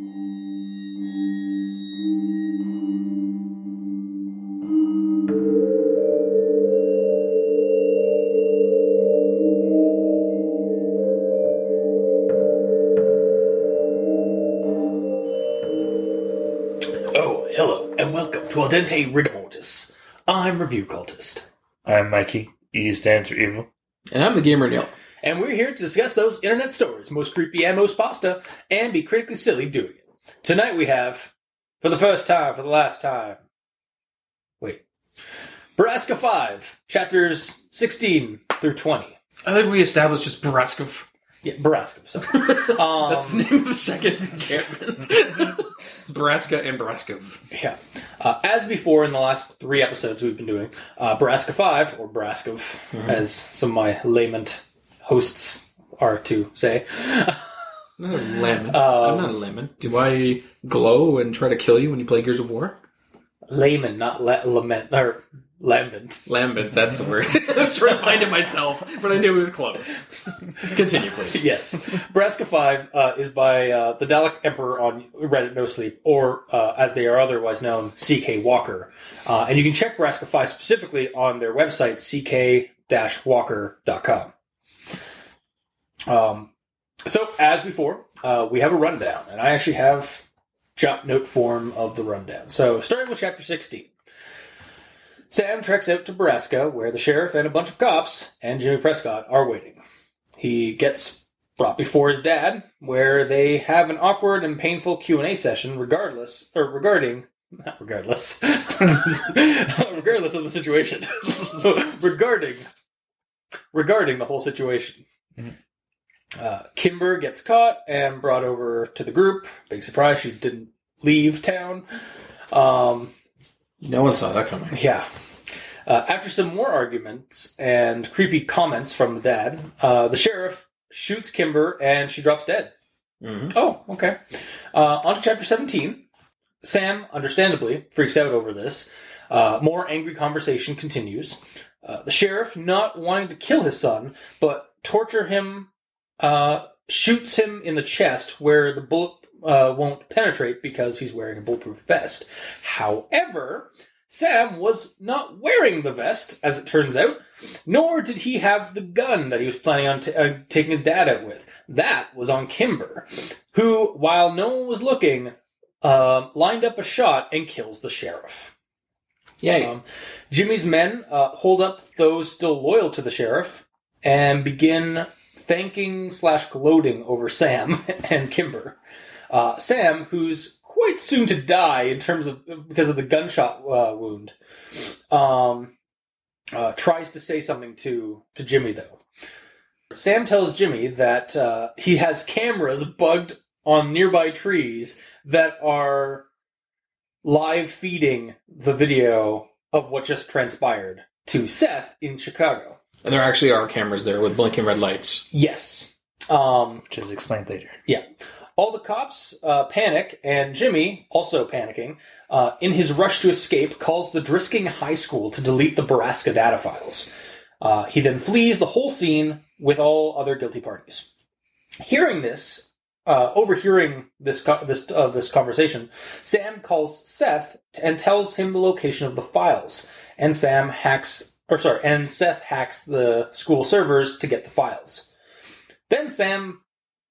Oh, hello, and welcome to Al Dente Rigor Mortis. I'm Review Cultist, I'm Mikey. E stands for evil. And I'm the gamer Neil. And we're here to discuss those internet stories, most creepy and most pasta, and be critically silly doing it. Tonight we have, for the first time, for the last time, wait, Borrasca 5, chapters 16 through 20. I think we established just Baraskov. Yeah, Borrasca, sorry. Um, That's the name of the second encampment. it's Borrasca and Baraskov. Yeah. Uh, as before in the last three episodes we've been doing, uh, Borrasca 5, or Baraskov, as some of my lament hosts are to say. I'm not a lemon. Um, I'm not a lemon. Do I glow and try to kill you when you play Gears of War? Layman, not le- lament, or lambent. Lambent, that's the word. I was trying to find it myself, but I knew it was close. Continue, please. Yes. Borrasca 5 uh, is by uh, the Dalek Emperor on Reddit No Sleep, or uh, as they are otherwise known, CK Walker. Uh, and you can check Borrasca 5 specifically on their website, ck-walker.com. Um, so, as before, uh, we have a rundown, and I actually have jot note form of the rundown. So, starting with chapter 16. Sam treks out to Borrasca, where the sheriff and a bunch of cops and Jimmy Prescott are waiting. He gets brought before his dad, where they have an awkward and painful Q and A session, regardless or regarding not regardless, regardless of the situation, regarding regarding the whole situation. Uh, Kimber gets caught and brought over to the group. Big surprise, she didn't leave town. Um, No one saw that coming. yeah. Uh, after some more arguments and creepy comments from the dad, uh, the sheriff shoots Kimber and she drops dead. Mhm. Oh, okay. Uh, on to chapter 17. Sam, understandably, freaks out over this. Uh, more angry conversation continues. Uh, the sheriff, not wanting to kill his son, but torture him, uh, shoots him in the chest where the bullet uh, won't penetrate because he's wearing a bulletproof vest. However, Sam was not wearing the vest, as it turns out, nor did he have the gun that he was planning on ta- uh, taking his dad out with. That was on Kimber, who, while no one was looking, uh, lined up a shot and kills the sheriff. Yay. Um, Jimmy's men uh, hold up those still loyal to the sheriff and begin thanking slash gloating over Sam and Kimber. Uh, Sam, who's quite soon to die in terms of because of the gunshot uh, wound, um, uh, tries to say something to to Jimmy though. Sam tells Jimmy that uh, he has cameras bugged on nearby trees that are live feeding the video of what just transpired to Seth in Chicago. And there actually are cameras there with blinking red lights. Yes. Um, Which is explained later. yeah. All the cops uh, panic, and Jimmy, also panicking, uh, in his rush to escape, calls the Drisking High School to delete the Borrasca data files. Uh, he then flees the whole scene with all other guilty parties. Hearing this, uh, overhearing this co- this uh, this conversation, Sam calls Seth and tells him the location of the files. And Sam hacks, or sorry, and Seth hacks the school servers to get the files. Then Sam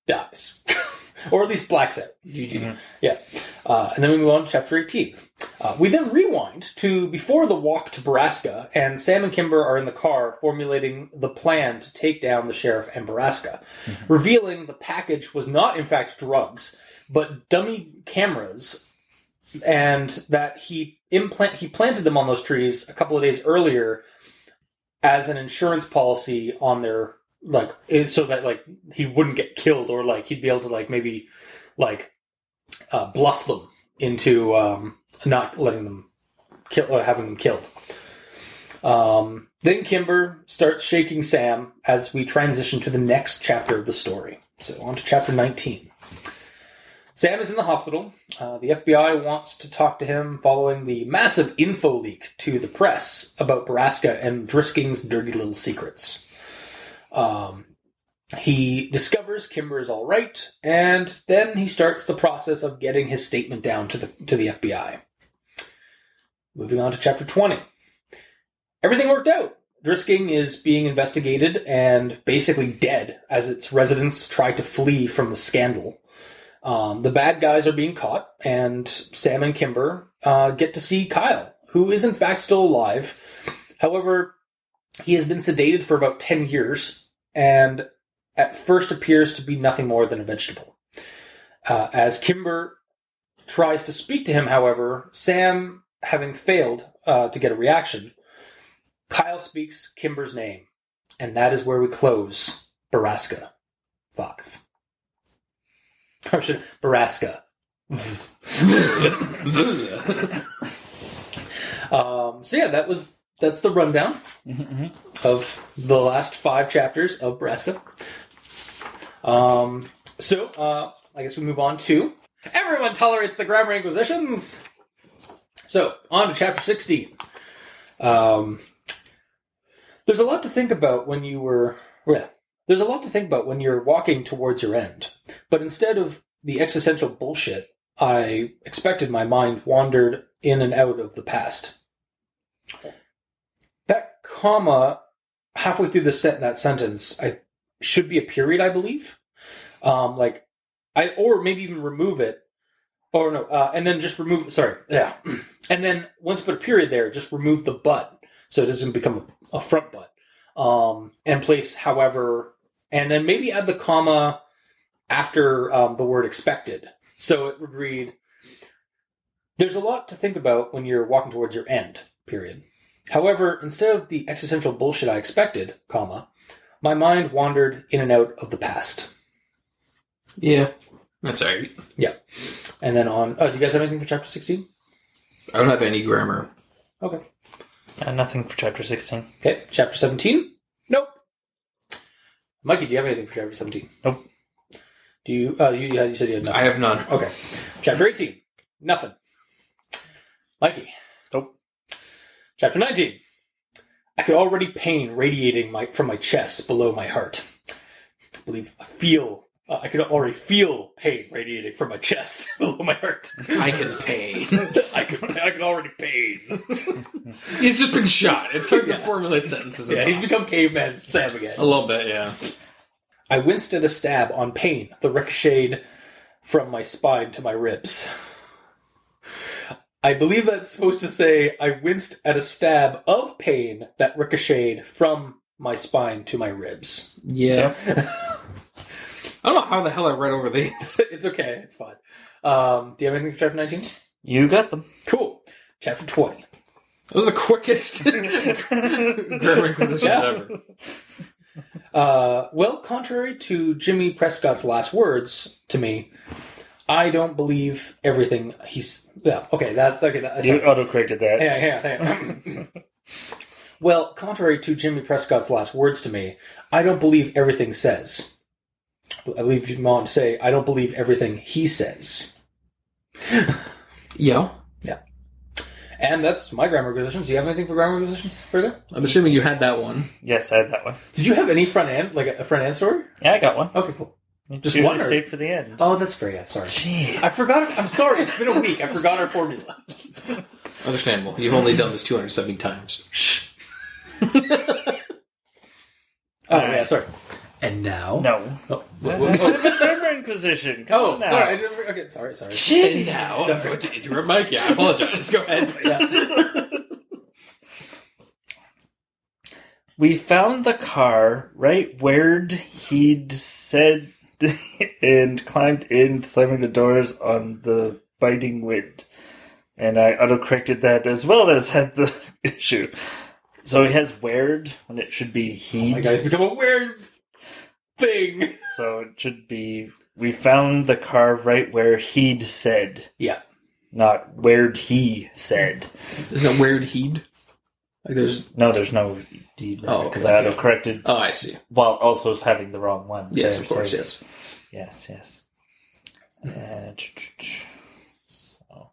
dies, or at least blacks out. GG. Yeah. Uh, and then we move on to chapter 18. Uh, we then rewind to before the walk to Borrasca, and Sam and Kimber are in the car formulating the plan to take down the sheriff and Borrasca, revealing the package was not, in fact, drugs, but dummy cameras, and that he implant he planted them on those trees a couple of days earlier as an insurance policy on their like so that like he wouldn't get killed or like he'd be able to like maybe like uh, bluff them into um, not letting them kill or having them killed. Um, then Kimber starts shaking Sam as we transition to the next chapter of the story. So on to chapter 19. Sam is in the hospital. Uh, the FBI wants to talk to him following the massive info leak to the press about Borrasca and Drisking's dirty little secrets. Um, he discovers Kimber is all right, and then he starts the process of getting his statement down to the to the FBI. Moving on to chapter 20. Everything worked out. Drisking is being investigated and basically dead as its residents try to flee from the scandal. Um, the bad guys are being caught, and Sam and Kimber uh, get to see Kyle, who is in fact still alive. However, he has been sedated for about 10 years and at first appears to be nothing more than a vegetable. Uh, as Kimber tries to speak to him, however, Sam, having failed uh, to get a reaction, Kyle speaks Kimber's name, and that is where we close Borrasca 5. Or Borrasca. Um, so yeah, that was that's the rundown Mhm. of the last five chapters of Borrasca. Um, so uh, I guess we move on to everyone tolerates the grammar inquisitions. So on to chapter sixteen. Um, there's a lot to think about when you were well. There's a lot to think about when you're walking towards your end, but instead of the existential bullshit I expected, my mind wandered in and out of the past. That comma halfway through the set that sentence, I should be a period, I believe. Um, like I or maybe even remove it. Or no, uh, and then just remove. Sorry, yeah, and then once put a period there, just remove the but, so it doesn't become a, a front but. Um, and place however, and then maybe add the comma after um, the word expected. So it would read, "There's a lot to think about when you're walking towards your end." Period. However, instead of the existential bullshit I expected, comma, my mind wandered in and out of the past. yeah, that's alright. Yeah. And then on. Oh, do you guys have anything for chapter 16? I don't have any grammar. Okay. Uh, nothing for chapter 16. Okay. Chapter 17? Nope. Mikey, do you have anything for chapter 17? Nope. Do you. Uh, you, yeah, you said you had nothing. I have none. Okay. Chapter 18? Nothing. Mikey? Nope. Chapter 19? I could already pain radiating my, from my chest below my heart. I believe I feel. Uh, I could already feel pain radiating from my chest below my heart. I can pain. I could, I could already pain. He's just been shot. It's hard Yeah. to formulate sentences. Yeah, and he's thoughts. become caveman Sam again. a little bit. Yeah. I winced at a stab on pain, the ricocheted from my spine to my ribs. I believe that's supposed to say I winced at a stab of pain that ricocheted from my spine to my ribs. Yeah. I don't know how the hell I read over these. it's okay, it's fine. Um, do you have anything for chapter 19? You got them. Cool. Chapter 20. That was the quickest grammar inquisitions Yeah. ever. Uh, well, contrary to Jimmy Prescott's last words to me, I don't believe everything he's. Yeah, okay, that okay. That, You sorry. auto corrected that. Yeah, yeah, hang on, hang on. well, contrary to Jimmy Prescott's last words to me, I don't believe everything says. I believe you want to say I don't believe everything he says, Yeah. And that's my grammar positions. Do you have anything for grammar positions further? I'm assuming you had that one. Yes, I had that one. Did you have any front end, like a, a front end story? Yeah, I got one. Okay, cool. Just Just usually one or- saved for the end. Oh, that's fair. Yeah, sorry. Jeez. I forgot. I'm sorry. It's been a week. I forgot our formula. Understandable. You've only done this 270 times. Shh. oh yeah, sorry. And now. No. Oh, That's wh- wh- a grammar inquisition. Come oh on now. sorry. I didn't, okay, sorry. Sorry. And now I'm going to interrupt Mike. Yeah, I apologize. Go ahead. Yeah. We found the car right where he'd said and climbed in, slamming the doors on the biting wind. And I auto-corrected that as well as had the issue. So he has weird when it should be Oh he'd. my it's become a weird thing. So it should be we found the car right where he'd said, Yeah. not where'd he said. There's no weird heed. Like there's. No, there's no D Oh, because okay. I auto-corrected Oh, I see. while also having the wrong one. Yes, there, of course. so Yes. Yes, yes. Uh, so.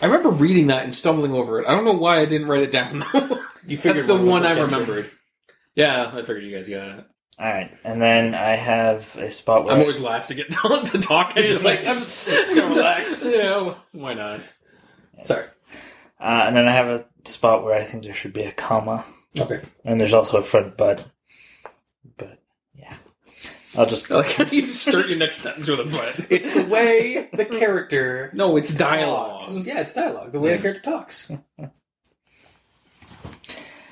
I remember reading that and stumbling over it. I don't know why I didn't write it down. You figured That's the one I remembered. it. Remembered. Yeah, I figured you guys got it. All right, and then I have a spot where I'm always last to get to talk. And He's just like, like, I'm just gonna relax. yeah, why not? Sorry. uh, and then I have a spot where I think there should be a comma, Okay. and there's also a front but. But yeah, I'll just I like how you start your next sentence with a but. It's the way the character No, it's dialogue. Yeah, it's dialogue. The way the character talks.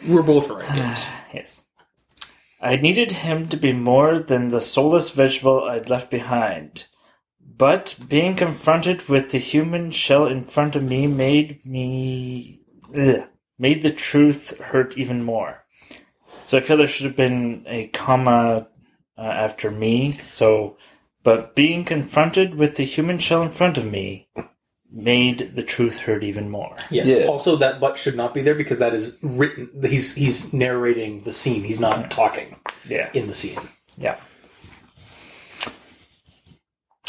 We're both right. Yes. yes. I needed him to be more than the soulless vegetable I'd left behind. But being confronted with the human shell in front of me made me. Ugh, made the truth hurt even more. So I feel there should have been a comma uh, after me. So, but being confronted with the human shell in front of me made the truth hurt even more. Yes. Yeah. Also, that but should not be there because that is written. He's he's narrating the scene. He's not talking Yeah. in the scene. Yeah.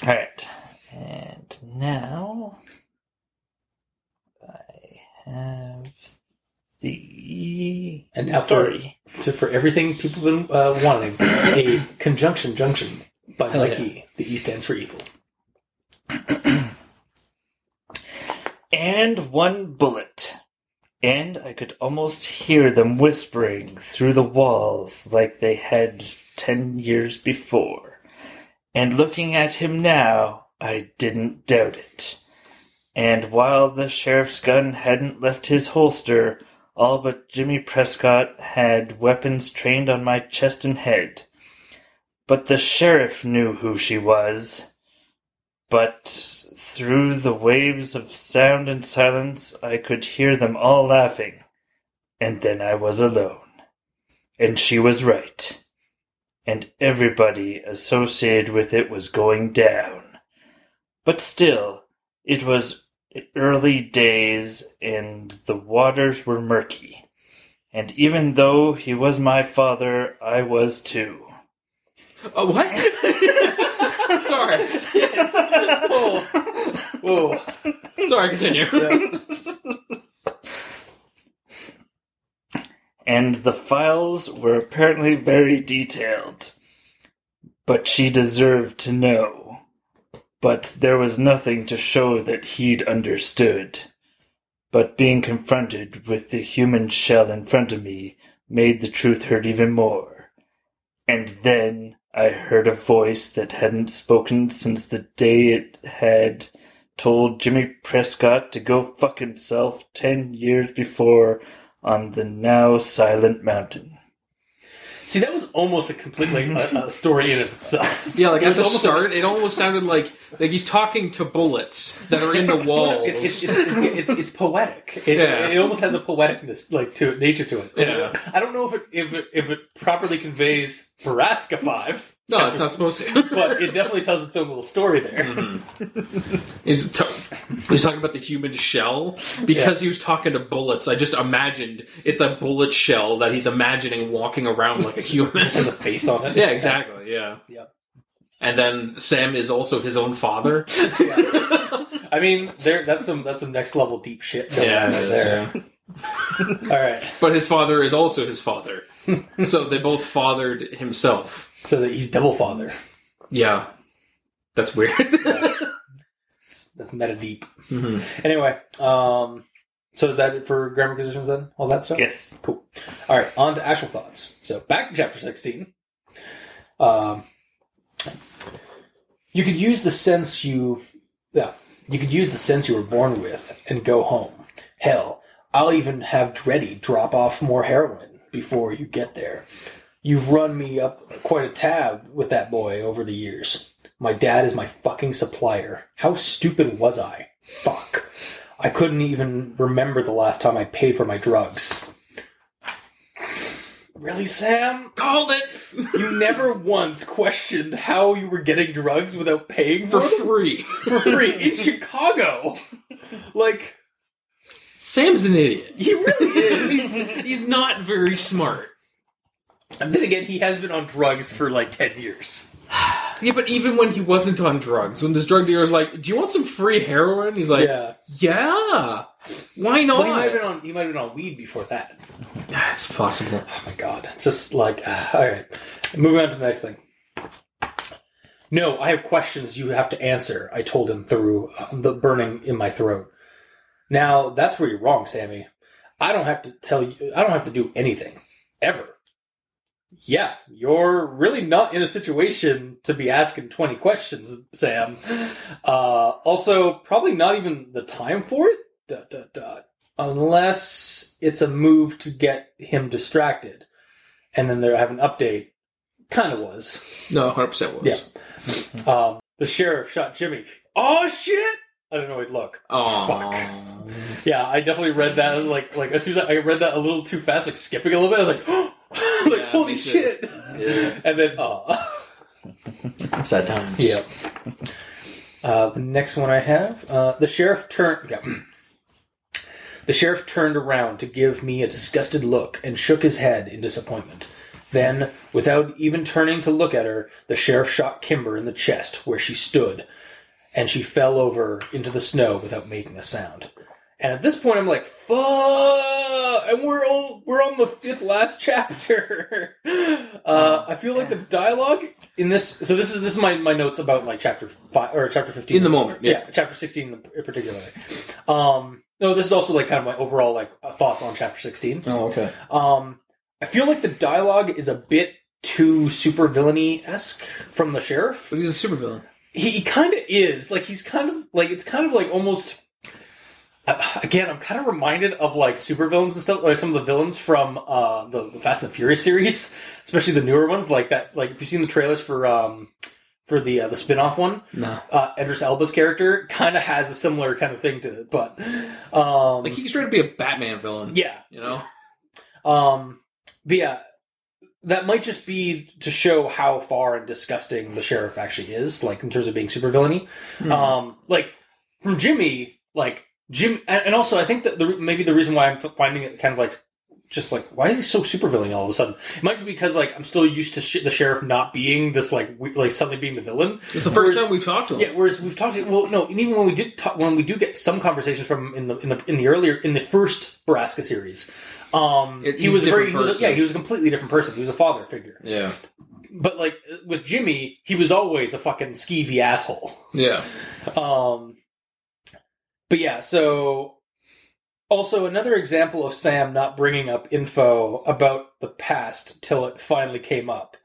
All right. And now I have the And now for- story. So for everything people have been uh, wanting, a conjunction junction by Hell Mike yeah. E. The E stands for evil. And one bullet. And I could almost hear them whispering through the walls like they had ten years before. And looking at him now, I didn't doubt it. And while the sheriff's gun hadn't left his holster, all but Jimmy Prescott had weapons trained on my chest and head. But the sheriff knew who she was. But through the waves of sound and silence, I could hear them all laughing. And then I was alone. And she was right. And everybody associated with it was going down. But still, it was early days and the waters were murky. And even though he was my father, I was too. Oh, what? Sorry. Whoa, whoa! Sorry, continue. and the files were apparently very detailed. But she deserved to know. But there was nothing to show that he'd understood. But being confronted with the human shell in front of me made the truth hurt even more. And then I heard a voice that hadn't spoken since the day it had told Jimmy Prescott to go fuck himself ten years before on the now silent mountain. See, that was almost a completely a, a story in itself. Yeah, like It at was the almost start, it almost sounded like like he's talking to bullets that are in the walls. It's, it's, it's, it's, it's poetic. It, Yeah. it almost has a poeticness, like to nature to it. Yeah. I don't know if it if it, if it properly conveys Borrasca Five, no, it's not supposed to. but it definitely tells its own little story there. Mm-hmm. He's, t- he's talking about the human shell because he was talking to bullets. I just imagined it's a bullet shell that he's imagining walking around like a human. Has a face on it. yeah, exactly. Yeah. Yep. And then Sam is also his own father. I mean, there that's some that's some next level deep shit. going Yeah, on it is, there. yeah. All right, But his father is also his father. so they both fathered himself. So that he's double father. Yeah. That's weird. That's meta deep. Mhm. Anyway, um, so is that it for grammar positions then? All that stuff. Yes. Cool. All right, on to actual thoughts. So back to chapter 16. Um, you could use the sense you, yeah, you could use the sense you were born with and go home. Hell, I'll even have Dreddy drop off more heroin before you get there. You've run me up quite a tab with that boy over the years. My dad is my fucking supplier. How stupid was I? Fuck. I couldn't even remember the last time I paid for my drugs. Really, Sam? Called it You never once questioned how you were getting drugs without paying for for them free. for free in Chicago. Like, Sam's an idiot. he really is. he's, he's not very smart. And then again, he has been on drugs for like ten years. Yeah, but even when he wasn't on drugs, when this drug dealer was like, "Do you want some free heroin?" He's like, yeah. "Yeah, why not?" Well, he might have been on. He might have been on weed before that. yeah, it's possible. Oh my god! It's just like uh, all right. Moving on to the next thing. No, I have questions you have to answer. I told him through uh, the burning in my throat. Now that's where you're wrong, Sammy. I don't have to tell you. I don't have to do anything ever. Yeah, you're really not in a situation to be asking 20 questions, Sam. Uh, also, probably not even the time for it. Dot, dot, dot. Unless it's a move to get him distracted. And then they have an update. Kind of was. No, hundred percent was. Yeah. Um, the sheriff shot Jimmy. Oh shit! I don't know. Wait, look. Oh, Fuck. Yeah, I definitely read that. Like, like as soon as I read that a little too fast, like skipping a little bit. I was like, like Yeah, holy shit! Yeah. And then, oh. Sad times. Yep. Uh, the next one I have, uh, the sheriff turned. Yeah. The sheriff turned around to give me a disgusted look and shook his head in disappointment. Then, without even turning to look at her, the sheriff shot Kimber in the chest where she stood, and she fell over into the snow without making a sound. And at this point, I'm like, "Fuck!" And we're on, we're on the fifth last chapter. uh, I feel like the dialogue in this. So this is this is my, my notes about like chapter five or chapter fifteen In the moment, yeah. chapter sixteen in particular. Um, no, this is also like kind of my overall like uh, thoughts on chapter sixteen. Oh, okay. Um, I feel like the dialogue is a bit too super villainy esque from the sheriff. But he's a supervillain. He, he kind of is like he's kind of like it's kind of like almost. Uh, again, I'm kind of reminded of like supervillains and stuff, like some of the villains from uh, the, the Fast and the Furious series, especially the newer ones, like that. Like, if you've seen the trailers for um, for the uh, the spin off one, No. uh, Idris Elba's character kind of has a similar kind of thing to it, but um, Like he's trying to be a Batman villain. yeah, You know? um, but yeah, that might just be to show how far and disgusting the sheriff actually is, like in terms of being super villainy. Hmm. Um, like from Jimmy, like Jim, and, also I think that the maybe the reason why I'm finding it kind of like just like why is he so super villainy all of a sudden? It might be because like I'm still used to sh- the sheriff not being this like we- like suddenly being the villain. It's the first Whereas- time we've talked to him. Yeah, whereas we've talked. to Well, no, and even when we did talk, when we do get some conversations from him in the in the in the earlier in the first Borrasca series, um, he was a very he was, yeah he was a completely different person. He was a father figure, Yeah. but like with Jimmy, he was always a fucking skeevy asshole. Yeah. Um, but yeah, so also another example of Sam not bringing up info about the past till it finally came up.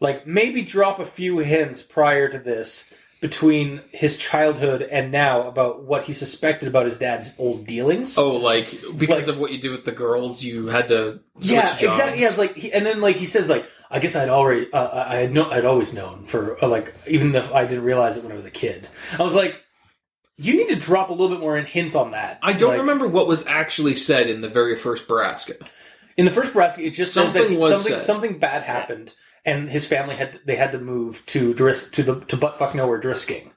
Like maybe drop a few hints prior to this between his childhood and now about what he suspected about his dad's old dealings. Oh, like because Like- of what you do with the girls, you had to switch yeah, jobs. exactly. Yeah, like, he, and then like he says, like I guess I'd already, uh, I had no, I'd always known for uh, like even if I didn't realize it when I was a kid. I was like, you need to drop a little bit more in hints on that. I don't Like, remember what was actually said in the very first Borrasca. in the first Nebraska. It just says that Something he, something said. something bad happened, and his family had they had to move to Dris to the to buttfuck nowhere Drisking.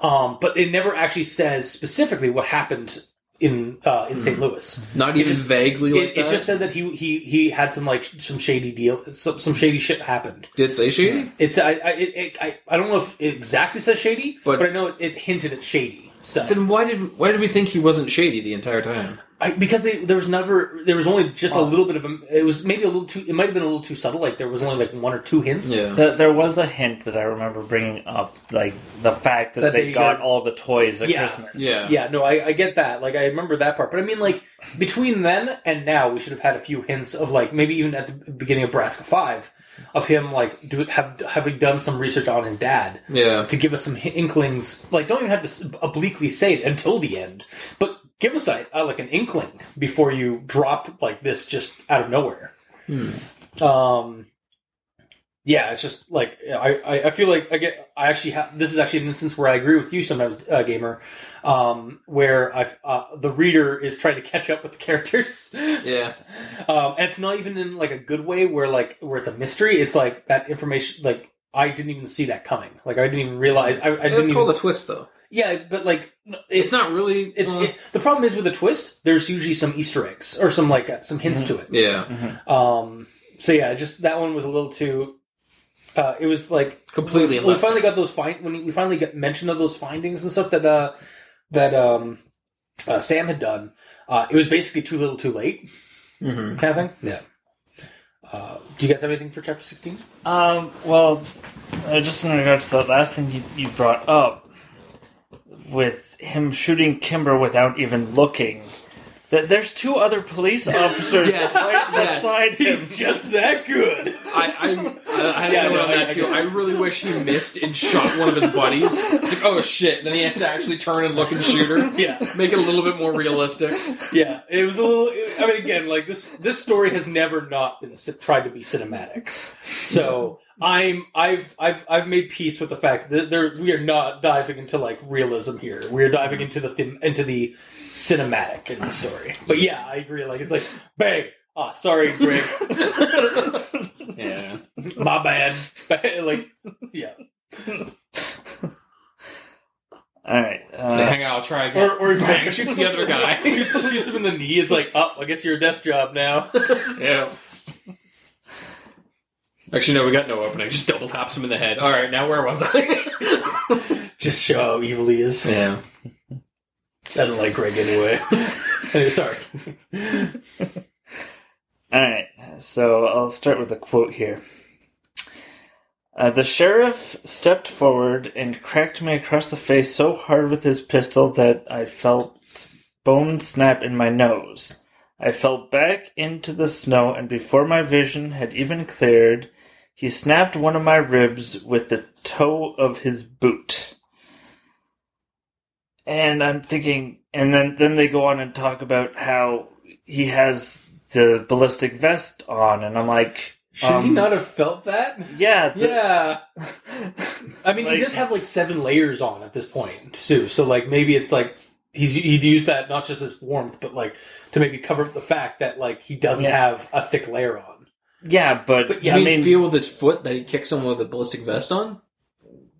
Um, but it never actually says specifically what happened in uh, in St. Louis. Not It even just- vaguely like It, it just said that he he he had some like some shady deal, some, some shady shit happened. Did it say shady? It's I I, it, I I don't know if it exactly says shady, But- but, I know it, it hinted at shady stuff. Then why did why did we think he wasn't shady the entire time? I, because they, there was never there was only just a little bit of a, it was maybe a little too it might have been a little too subtle like there was only like one or two hints Yeah. Th- There was a hint that I remember bringing up, like the fact that, That they, they got got- all the toys at Yeah. Christmas. Yeah. yeah no I, I get that like I remember that part but I mean like between then and now we should have had a few hints of like maybe even at the beginning of Borrasca Five of him like do have having done some research on his dad Yeah. to give us some inklings like don't even have to s- obliquely say it until the end but give us a, a like an inkling before you drop like this just out of nowhere Hmm. um yeah it's just like I, I i feel like i get i actually have this is actually an instance where i agree with you sometimes uh, gamer um where i uh, the reader is trying to catch up with the characters Yeah. um and it's not even in like a good way where like where it's a mystery it's like that information like I didn't even see that coming. Like I didn't even realize. I, I didn't It's even. called a twist, though. Yeah, but like no, It's not really. It's uh, it, the problem is with a twist. There's usually some Easter eggs or some like uh, some hints to it. yeah. Um, so yeah, just that one was a little too. Uh, it was like Completely We, we finally got those find when we finally got mention of those findings and stuff that uh that um uh, Sam had done. Uh, it was basically too little, too late, hmm kind of thing. Yeah. Uh, do you guys have anything for chapter sixteen? Um, well, uh, just in regards to that last thing you, you brought up, with him shooting Kimber without even looking, that there's two other police officers Yes, right yes. beside him. just that good. I, I, I, I Yeah, no, on that I too. I really wish he missed and shot one of his buddies. It's like, oh shit! Then he has to actually turn and look and shoot her. Yeah, Make it a little bit more realistic. yeah. It was a little. I mean, again, like this. This story has never not been tried to be cinematic. So I'm. I've. I've. I've made peace with the fact that there. We are not diving into like realism here. We are diving mm-hmm. into the into the cinematic in the story. But yeah, I agree. Like it's like bang. Ah, sorry, Greg. Yeah. My bad. like, yeah. All right. Like, Uh, hang on, I'll try again. Or, or Bang, shoots the other guy. shoots, shoots him in the knee. It's like, oh, I guess you're a desk job now. yeah. Actually, no, we got no opening. Just double taps him in the head. All right, now where was I? Just show how evil he is. yeah. I don't like Greg anyway. Sorry. All right, so I'll start with a quote here. Uh, the sheriff stepped forward and cracked me across the face so hard with his pistol that I felt bone snap in my nose. I fell back into the snow, and before my vision had even cleared, he snapped one of my ribs with the toe of his boot. And I'm thinking, and then, then they go on and talk about how he has the ballistic vest on, and I'm like, Should he Um, not have felt that? yeah, the- Yeah. I mean, Like- he does have like seven layers on at this point, too. So, like, maybe it's like he's he'd use that not just as warmth, but like to maybe cover up the fact that like he doesn't Yeah. have a thick layer on. yeah, but, But You yeah, mean, I mean, feel with his foot that he kicks someone with a ballistic vest on?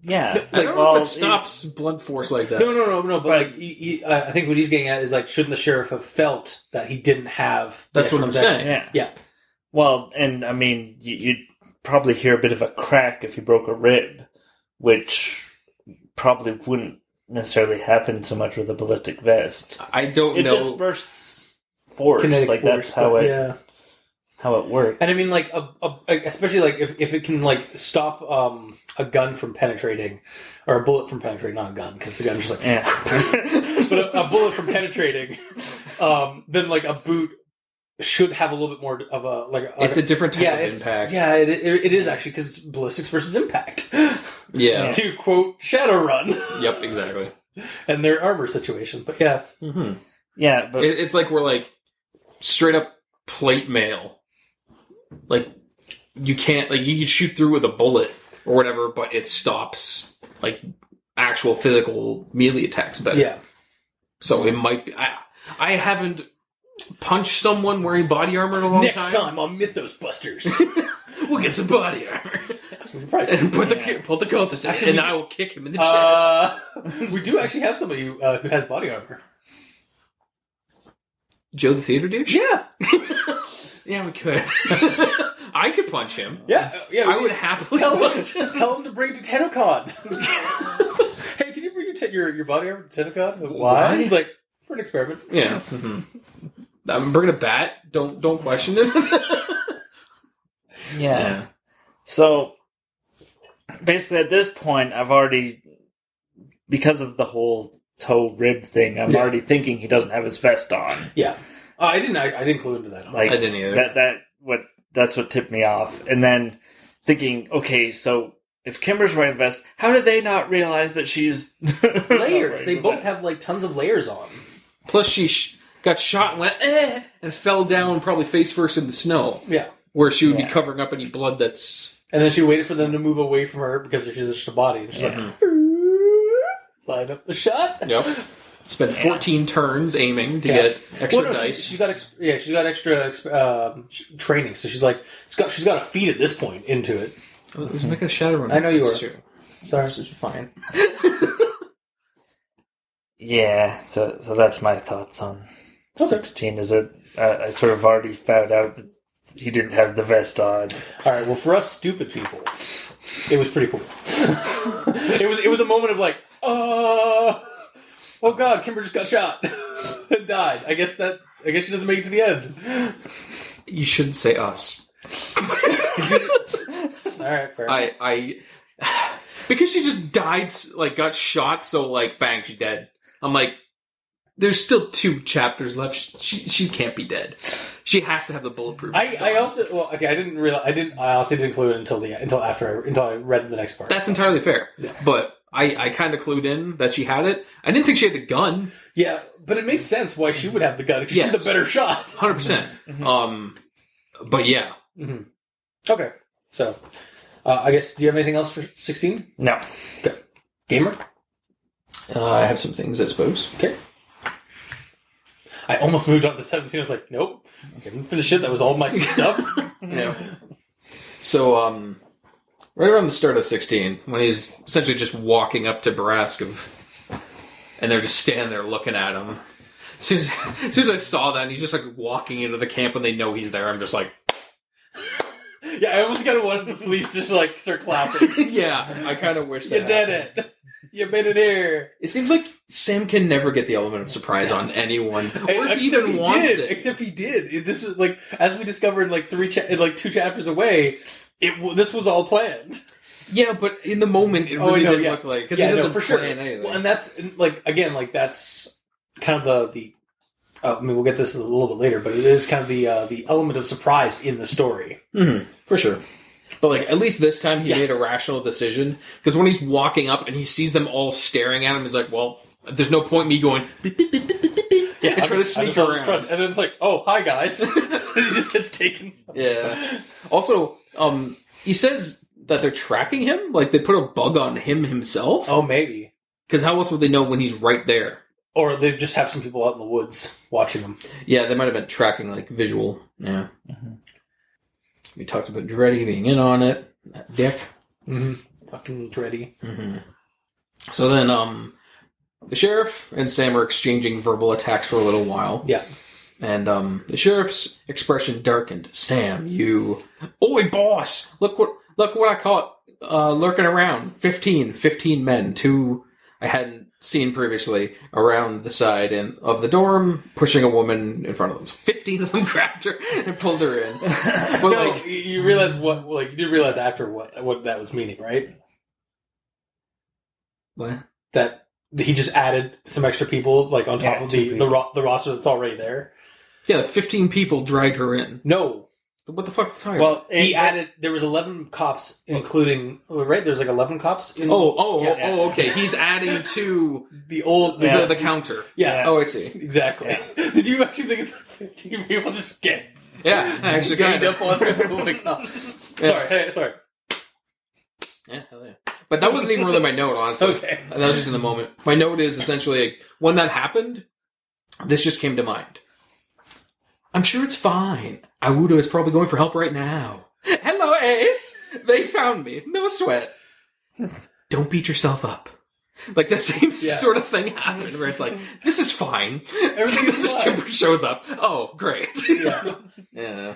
Yeah, I don't know well, if it stops blood force like that. No, no, no, no. But, But- like, he, he, I think what he's getting at is like, shouldn't the sheriff have felt that he didn't have? That's what I'm protection? saying. Yeah. Yeah. Well, and I mean, you, you'd probably hear a bit of a crack if you broke a rib, which probably wouldn't necessarily happen so much with a ballistic vest. I don't It know. just bursts force, Kinetic like force, that's how but it Yeah. How it works. And I mean, like, a, a, especially like if, if it can like stop um, a gun from penetrating, or a bullet from penetrating, not a gun, because the gun's just like, yeah, but a, a bullet from penetrating, um, then like a boot should have a little bit more of a like. A, it's a different type yeah, of it's, impact. yeah, it, it, it is actually because ballistics versus impact. Yeah. to quote Shadowrun Yep, exactly. and their armor situation, but yeah, hmm yeah, but It, it's like we're like straight up plate mail. Like you can't like you can shoot through with a bullet or whatever, but it stops like actual physical melee attacks better. yeah. So it might be. I, I haven't punched someone wearing body armor in a long Next time. time on Mythos Busters, we'll get some body armor and put the Yeah. put the cultist Actually, and we- I will kick him in the chest. Uh, we do actually have somebody who, uh, who has body armor. Joe the theater douche. Yeah, Yeah, we could. I could punch him. yeah, uh, yeah. I we- would happily tell punch him, him. tell him to bring to TennoCon. hey, can you bring your, te- your your body armor to TennoCon? Why? Why? He's like for an experiment. Yeah. hmm I'm bringing a bat. Don't don't question it. yeah. So basically, at this point, I've already because of the whole toe rib thing. I'm Yeah. already thinking he doesn't have his vest on. Yeah, uh, I didn't. I, I didn't clue into that. Like I didn't either. that. That what that's what tipped me off. And then thinking, okay, so if Kimber's wearing the vest, how did they not realize that she's layers. They the both vest? have like tons of layers on. Plus, she sh- got shot and went eh, and fell down, probably face first in the snow, Yeah. where she would Yeah. be covering up any blood that's. And then she waited for them to move away from her because she's just a body. And she's Yeah. like, line up the shot. Yep. Spent 14 turns aiming to Yeah. get extra Well, no, dice. she's got ex- yeah, she's got extra ex- um, sh- training, so she's like, she's got she's got a feed at this point into it. Oh, Let's make a Shadowrun. I know you reference, were. Too. Sorry, This is fine. Yeah, so so that's my thoughts on Okay. sixteen. Is it? Uh, I sort of already found out that he didn't have the vest on. All right. Well, for us stupid people, it was pretty cool. it was it was a moment of like, uh, oh god, Kimber just got shot and died. I guess that I guess she doesn't make it to the end. You shouldn't say us. All right, fair. I I because she just died, like got shot, so like bang, she's dead. I'm like, there's still two chapters left. She she can't be dead. She has to have the bulletproof. I, I also well okay I didn't realize I didn't I honestly didn't include it until the until after I, until I read the next part. that's entirely fair. But I I kind of clued in that she had it. I didn't think she had the gun. yeah, but it makes sense why she would have the gun because Yes. she's the better shot. Hundred percent. Mm-hmm. Um, but yeah, hmm Okay, so uh, I guess do you have anything else for sixteen No. Okay. Gamer? uh, I have some things, I suppose. Okay. I almost moved on to 17. I was like, nope. I didn't finish it. That was all my stuff. Yeah. So, um, right around the start of 16, when he's essentially just walking up to Baraskov, and they're just standing there looking at him. As soon as, as soon as I saw that, and he's just like walking into the camp, and they know he's there, I'm just like, yeah, I almost kind of wanted the police just like start clapping. yeah, I kind of wish that. you did happened. it. You made it here. It seems like Sam can never get the element of surprise on anyone, or if he even he wants did. it. Except he did. This was like, as we discovered, like three, cha- like two chapters away. It this was all planned. Yeah, but in the moment, it Oh, really didn't yeah. look like because Yeah, he no, doesn't for sure. anything. Well, and that's like again, like that's kind of the the. Uh, I mean, we'll get this a little bit later, but it is kind of the uh, the element of surprise in the story. Mhm, for sure. But like at least this time he Yeah. made a rational decision because when he's walking up and he sees them all staring at him, he's like, "Well, there's no point in me going beep, beep, beep, beep," and I'm try to sneak around." trudge. and then it's like, oh, hi guys. he just gets taken. Yeah. Also, um, he says that they're tracking him. Like they put a bug on him himself. Oh, maybe. Because how else would they know when he's right there? Or they just have some people out in the woods watching them. Yeah, they might have been tracking like visual. Yeah. We talked about Dreddy being in on it. That dick. Mm-hmm. Fucking Dreddy. hmm So then, um, the sheriff and Sam are exchanging verbal attacks for a little while, Yeah. and um, the sheriff's expression darkened. Sam, you, oi, boss! Look what look what I caught uh, lurking around. 15, 15 men, two I hadn't seen previously, around the side and of the dorm, pushing a woman in front of them. So Fifteen of them grabbed her and pulled her in. But no, like, you- you realize what, like, you did realize after what what that was meaning, right? what? That he just added some extra people, like, on top Yeah, of the the, ro- the roster that's already there. Yeah, fifteen people dragged her in. No, What the fuck? Are you talking well, it- he added. There was eleven cops, including oh, right. There's like eleven cops. In Oh, oh, oh Yeah. oh, okay. He's adding to the old. the, Yeah, the counter. yeah, Oh, I see. exactly. Did you actually think it's like fifteen people just get Yeah, I actually ganged kind up of. on? Oh. Sorry, hey, sorry. Yeah, hell yeah. But that wasn't even really my note, honestly. Okay. That was just in the moment. My note is essentially like, when that happened, this just came to mind. I'm sure it's fine. Ouda is probably going for help right now. Hello, Ace. They found me. No sweat. Don't beat yourself up. Like the same Yeah. sort of thing happened where it's like, this is fine. Everything is this fine. shows up. Oh, great. Yeah. Yeah.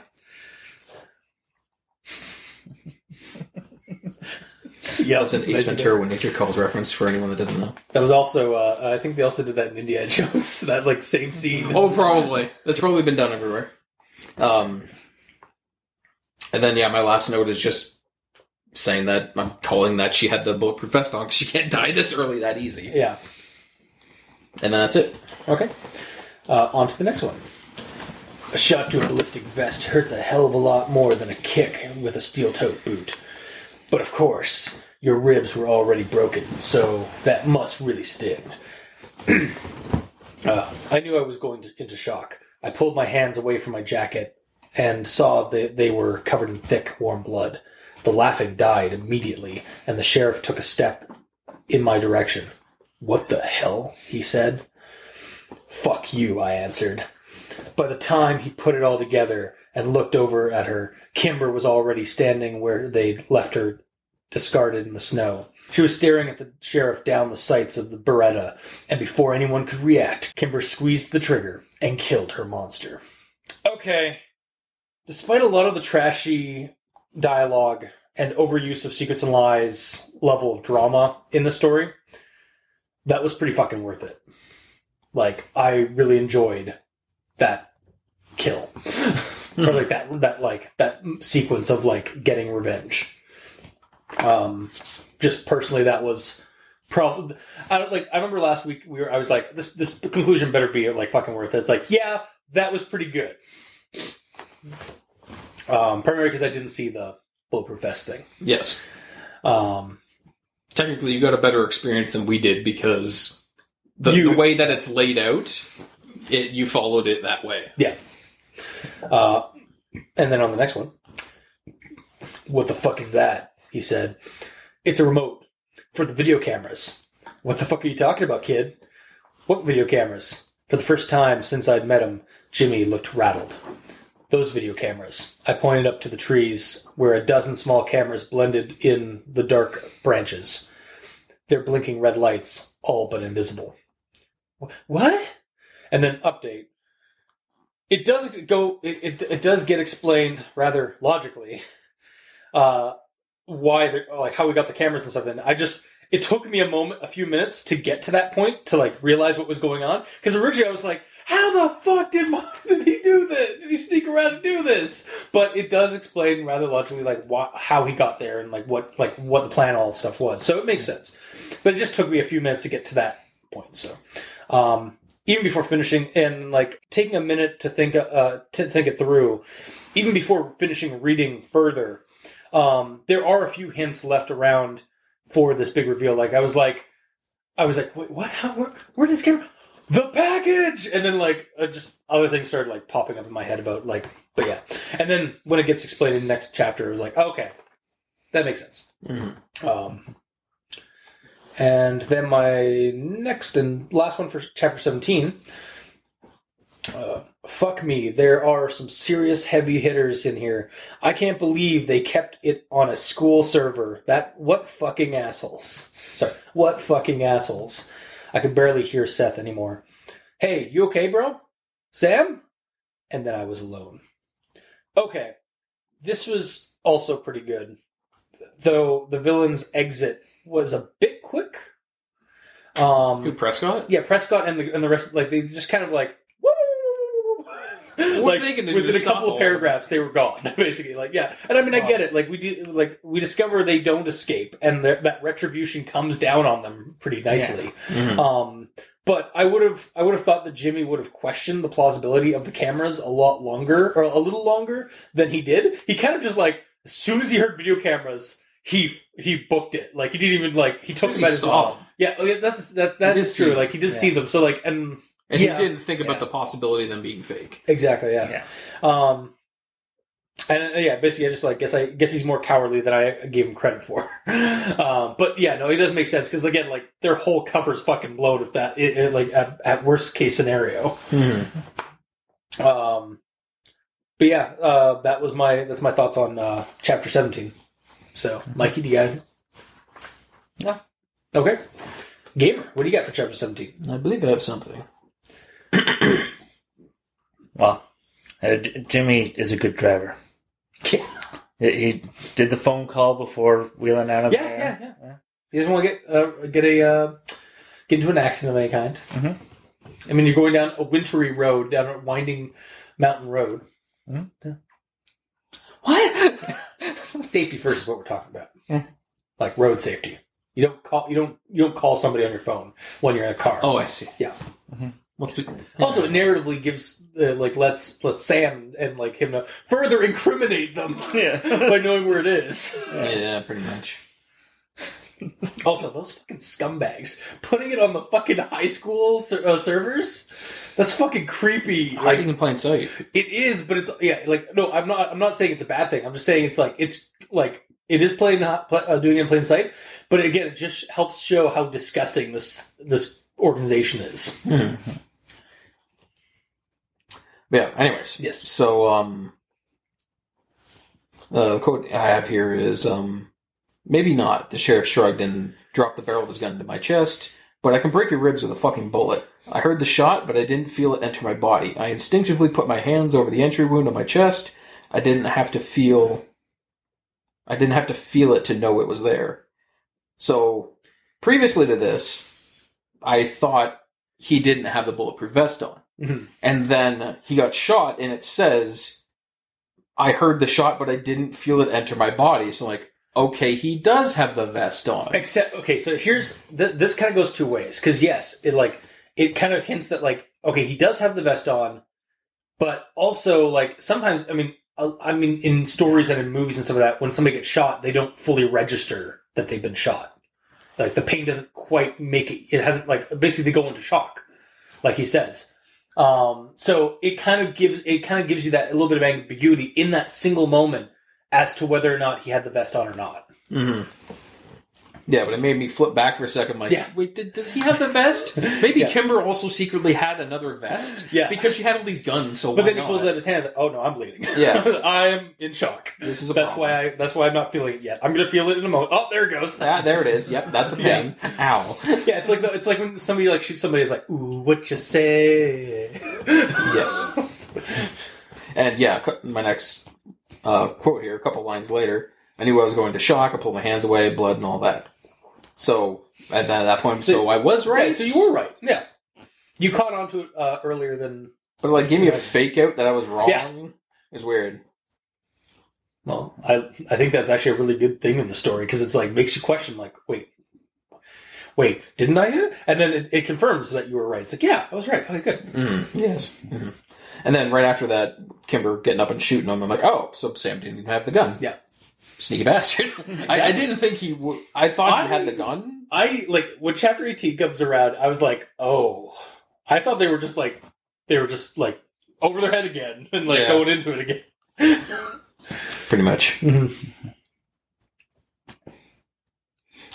Yeah, That's an Ace Ventura when nature calls reference for anyone that doesn't know. That was also. Uh, I think they also did that in Indiana Jones. That like same scene. Oh, probably. That's probably been done everywhere. Um, and then yeah, my last note is just saying that I'm calling that she had the bulletproof vest on because she can't die this early that easy. Yeah. And then that's it. Okay. Uh, on to the next one. A shot to a ballistic vest hurts a hell of a lot more than a kick with a steel toed boot. But of course, your ribs were already broken, so that must really sting. uh, I knew I was going to, into shock. I pulled my hands away from my jacket and saw that they were covered in thick, warm blood. The laughing died immediately, and the sheriff took a step in my direction. What the hell? he said. Fuck you, I answered. By the time he put it all together and looked over at her, Kimber was already standing where they'd left her discarded in the snow. She was staring at the sheriff down the sights of the Beretta, and before anyone could react, Kimber squeezed the trigger and killed her monster. Okay. despite a lot of the trashy dialogue and overuse of secrets and lies level of drama in the story, that was pretty fucking worth it. Like I really enjoyed that kill. or like that that like that sequence of like getting revenge. Um just personally that was probably I don't like I remember last week we were I was like this this conclusion better be like fucking worth it. It's like yeah, that was pretty good. Um primarily because I didn't see the bulletproof vest thing. Yes. Um Technically, you got a better experience than we did because the, You- the way that it's laid out, it you followed it that way. Uh, and then on the next one, what the fuck is that? He said, it's a remote for the video cameras. What the fuck are you talking about, kid? What video cameras? For the first time since I'd met him, Jimmy looked rattled. Those video cameras. I pointed up to the trees where a dozen small cameras blended in the dark branches. Their blinking red lights, all but invisible. What? And then update it does go it, it, it does get explained rather logically uh why they're like how we got the cameras and stuff in i just it took me a moment a few minutes to get to that point to like realize what was going on. Because originally i was like how the fuck did my, did he do this did he sneak around and do this? But it does explain rather logically like why, how he got there and like what like what the plan all stuff was. So it makes sense. But it just took me a few minutes to get to that point so um even before finishing and like taking a minute to think uh to think it through even before finishing reading further um there are a few hints left around for this big reveal. Like i was like i was like wait what? How where, where did this camera the package! And then like uh, just other things started like popping up in my head about like but yeah. And then when it gets explained in the next chapter it was like okay that makes sense. Mhm. um and then my next and last one for chapter 17. Uh, fuck me, there are some serious heavy hitters in here. I can't believe they kept it on a school server. That what fucking assholes. Sorry, what fucking assholes. I could barely hear Seth anymore. Hey, you okay, bro? Sam? And then I was alone. Okay, this was also pretty good. Though the villain's exit was a bit quick. Who Um, Prescott? yeah, Prescott and the and the rest, like they just kind of like! What like are they gonna within to a couple of all paragraphs, they were gone. Basically, like yeah, and I mean, I get it. Like we do, like we discover they don't escape, and that that retribution comes down on them pretty nicely. Mhm. Um, but I would have, I would have thought that Jimmy would have questioned the plausibility of the cameras a lot longer, or a little longer than he did. He kind of just like, as soon as he heard video cameras, he he booked it. Like he didn't even like he took As them at as his he saw Yeah, oh, that's that that He is did true. Like he did yeah. see them. So like, and And Yeah. he didn't think about Yeah. the possibility of them being fake. exactly, yeah. Yeah. Um, and uh, yeah, basically, I just like guess I guess he's more cowardly than I gave him credit for. um, but yeah, no, it doesn't make sense because again, like their whole cover's fucking blown. If that, it, it, like at, at worst case scenario. Um, but yeah, uh, that was my that's my thoughts on uh, chapter seventeen. So, Mikey, do you got? No. Okay. Gamer, what do you got for chapter seventeen? I believe I have something. Well, uh, Jimmy is a good driver. Yeah, He- He did the phone call before wheeling out of yeah, there. yeah. yeah. He doesn't want to get uh, get a uh, get into an accident of any kind. Mhm. I mean, you're going down a wintry road, down a winding mountain road. Mhm. Yeah. What? Safety first is what we're talking about. Yeah. Like road safety. You don't call you don't you don't call somebody on your phone when you're in a car. oh, I see. Yeah. Mhm. What's be- Also, it narratively gives uh, like lets let Sam and like him know further incriminate them Yeah. by knowing where it is. yeah, pretty much. Also, those fucking scumbags putting it on the fucking high school ser- uh, servers. That's fucking creepy. Like, Hiding in plain sight. it is, but it's yeah. Like no, I'm not. I'm not saying it's a bad thing. I'm just saying it's like it's like it is playing uh, doing it in plain sight. But again, it just helps show how disgusting this this organization is. But yeah. Anyways, Yes. So, um, uh, the quote I have here is, um, maybe not. The sheriff shrugged and dropped the barrel of his gun into my chest. But I can break your ribs with a fucking bullet. I heard the shot, but I didn't feel it enter my body. I instinctively put my hands over the entry wound on my chest. I didn't have to feel. I didn't have to feel it to know it was there. So previously to this, I thought he didn't have the bulletproof vest on, Mhm. and then he got shot, and it says, "I heard the shot, but I didn't feel it enter my body." So like, okay, he does have the vest on. Except, okay, so here's th- this kind of goes two ways because yes, it like it kind of hints that like okay, he does have the vest on, but also like sometimes I mean I mean in stories and in movies and stuff like that when somebody gets shot they don't fully register that they've been shot. Like the pain doesn't quite make it. It hasn't like basically they go into shock, like he says. Um, so it kind of gives it kind of gives you that a little bit of ambiguity in that single moment as to whether or not he had the vest on or not. hmm Yeah, but it made me flip back for a second. Like, Yeah. wait, did, does he have the vest? Maybe Yeah. Kimber also secretly had another vest. Yeah. because she had all these guns. So But then he not? pulls out his hands. Like, oh no, I'm bleeding. Yeah. I'm in shock. This is a That's problem. why I. That's why I'm not feeling it yet. I'm gonna feel it in a moment. Oh, there it goes. Ah, there it is. Yep, that's the pain. Ow. Yeah, it's like the, it's like when somebody like shoots somebody. It's like, ooh, what you say? Yes. And yeah, my next uh, quote here, a couple lines later, I knew I was going to shock. I pulled my hands away, blood and all that. So at that, at that point, so I was right. Right. So you were right. Yeah. You caught on to it uh, earlier than. but like, give me a fake out that I was wrong. Yeah. Is weird. Well, I I think that's actually a really good thing in the story because it's like makes you question like, wait, wait, didn't I hit it? And then it, it confirms that you were right. It's like, yeah, I was right. Okay, good. Mm, yes. Mhm. And then right after that, Kimber getting up and shooting him. I'm like, oh, so Sam didn't even have the gun. Yeah. Sneaky bastard. I, I didn't think he would. I thought he had the gun. I like when chapter 18 comes around, I was like, oh, I thought they were just like, they were just like over their head again and like Yeah. going into it again. Pretty much. Mm-hmm.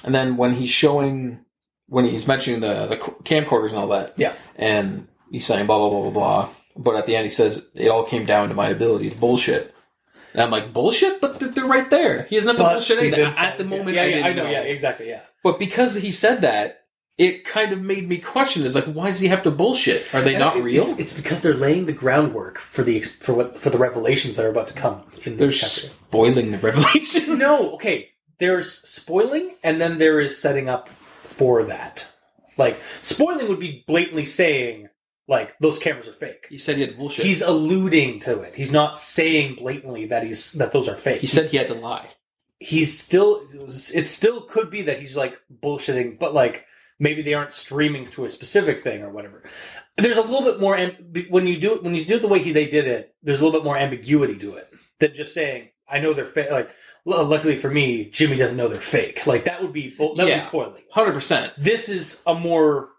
And then when he's showing, when he's mentioning the the camcorders and all that, Yeah. and he's saying blah blah blah blah blah, but at the end he says it all came down to my ability to bullshit. And I'm like bullshit, but they're- they're right there. He has nothing to bullshit did At the moment, yeah, I, yeah, didn't I know, yeah, exactly, yeah. But because he said that, it kind of made me question: is like, why does he have to bullshit? Are they not It- real? It's, it's because they're laying the groundwork for the for what for the revelations that are about to come in They're chapter. spoiling the revelation. No, okay. There's spoiling, and then there is setting up for that. Like spoiling would be blatantly saying like those cameras are fake. he said he had bullshit. He's alluding to it. He's not saying blatantly that he's that those are fake. he said he had to lie. he's still it still could be that he's like bullshitting but like maybe they aren't streaming to a specific thing or whatever there's a little bit more when you do it when you do it the way he, they did it there's a little bit more ambiguity to it than just saying i know they're fake like luckily for me jimmy doesn't know they're fake like that would be that would Yeah. be spoiling Hundred percent. this is a more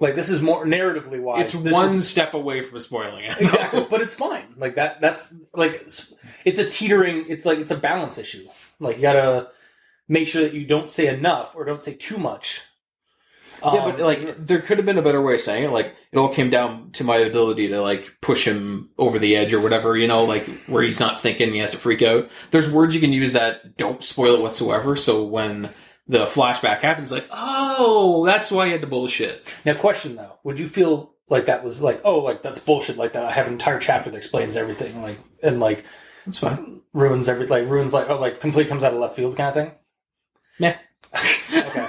like this is more narratively wise It's one is- step away from spoiling it. exactly but it's fine like that that's like it's- it's a teetering it's like it's a balance issue like you gotta make sure that you don't say enough or don't say too much yeah, Um, but like there could have been a better way of saying it. Like it all came down to my ability to like push him over the edge or whatever. You know, like where he's not thinking, he has to freak out. There's words you can use that don't spoil it whatsoever. So when the flashback happens, like, oh, that's why he had to bullshit. now question though would you feel like that was like oh like that's bullshit like that i have an entire chapter that explains everything like and like That's fine. ruins every like ruins like oh like complete comes out of left field kind of thing Yeah. okay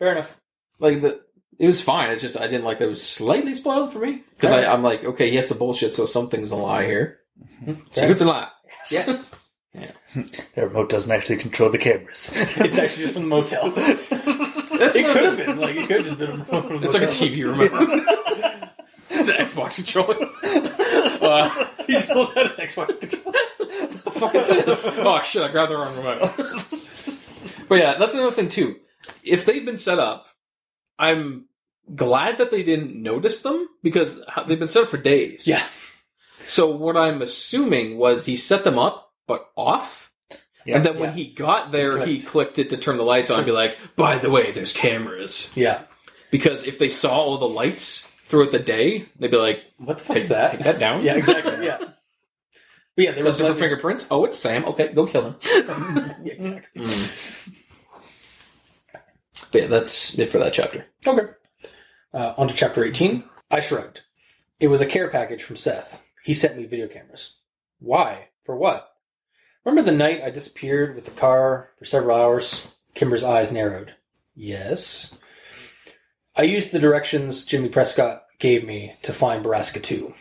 fair enough like the it was fine. It's just I didn't like that it was slightly spoiled for me because. I'm like, okay, he has to bullshit, so something's a lie here. Mm-hmm. Secret's a lie. yes The remote doesn't actually control the cameras. it's actually just from the motel That's it could have been like it could have just been a remote. It's like a TV remote. it's an Xbox controller. Uh, he just pulls out an Xbox controller. What the fuck is this? Oh shit! I grabbed the wrong remote. but yeah, that's another thing too. If they've been set up, I'm glad that they didn't notice them because they've been set up for days. Yeah. So what I'm assuming was he set them up but off, Yeah. and then when he got there, he Clicked. clicked it to turn the lights on and be like, "By the way, there's cameras." Yeah. Because if they saw all the lights throughout the day, they'd be like, What the fuck "Take is that? Take that down." Yeah, exactly. Yeah. But yeah, there was for fingerprints? Oh, it's Sam. Okay, go kill him. Yeah, exactly. But yeah, that's it for that chapter. Okay. Uh, on to chapter 18. I shrugged. It was a care package from Seth. He sent me video cameras. Why? For what? Remember the night I disappeared with the car for several hours? Kimber's eyes narrowed. Yes. I used the directions Jimmy Prescott gave me to find Borrasca 2.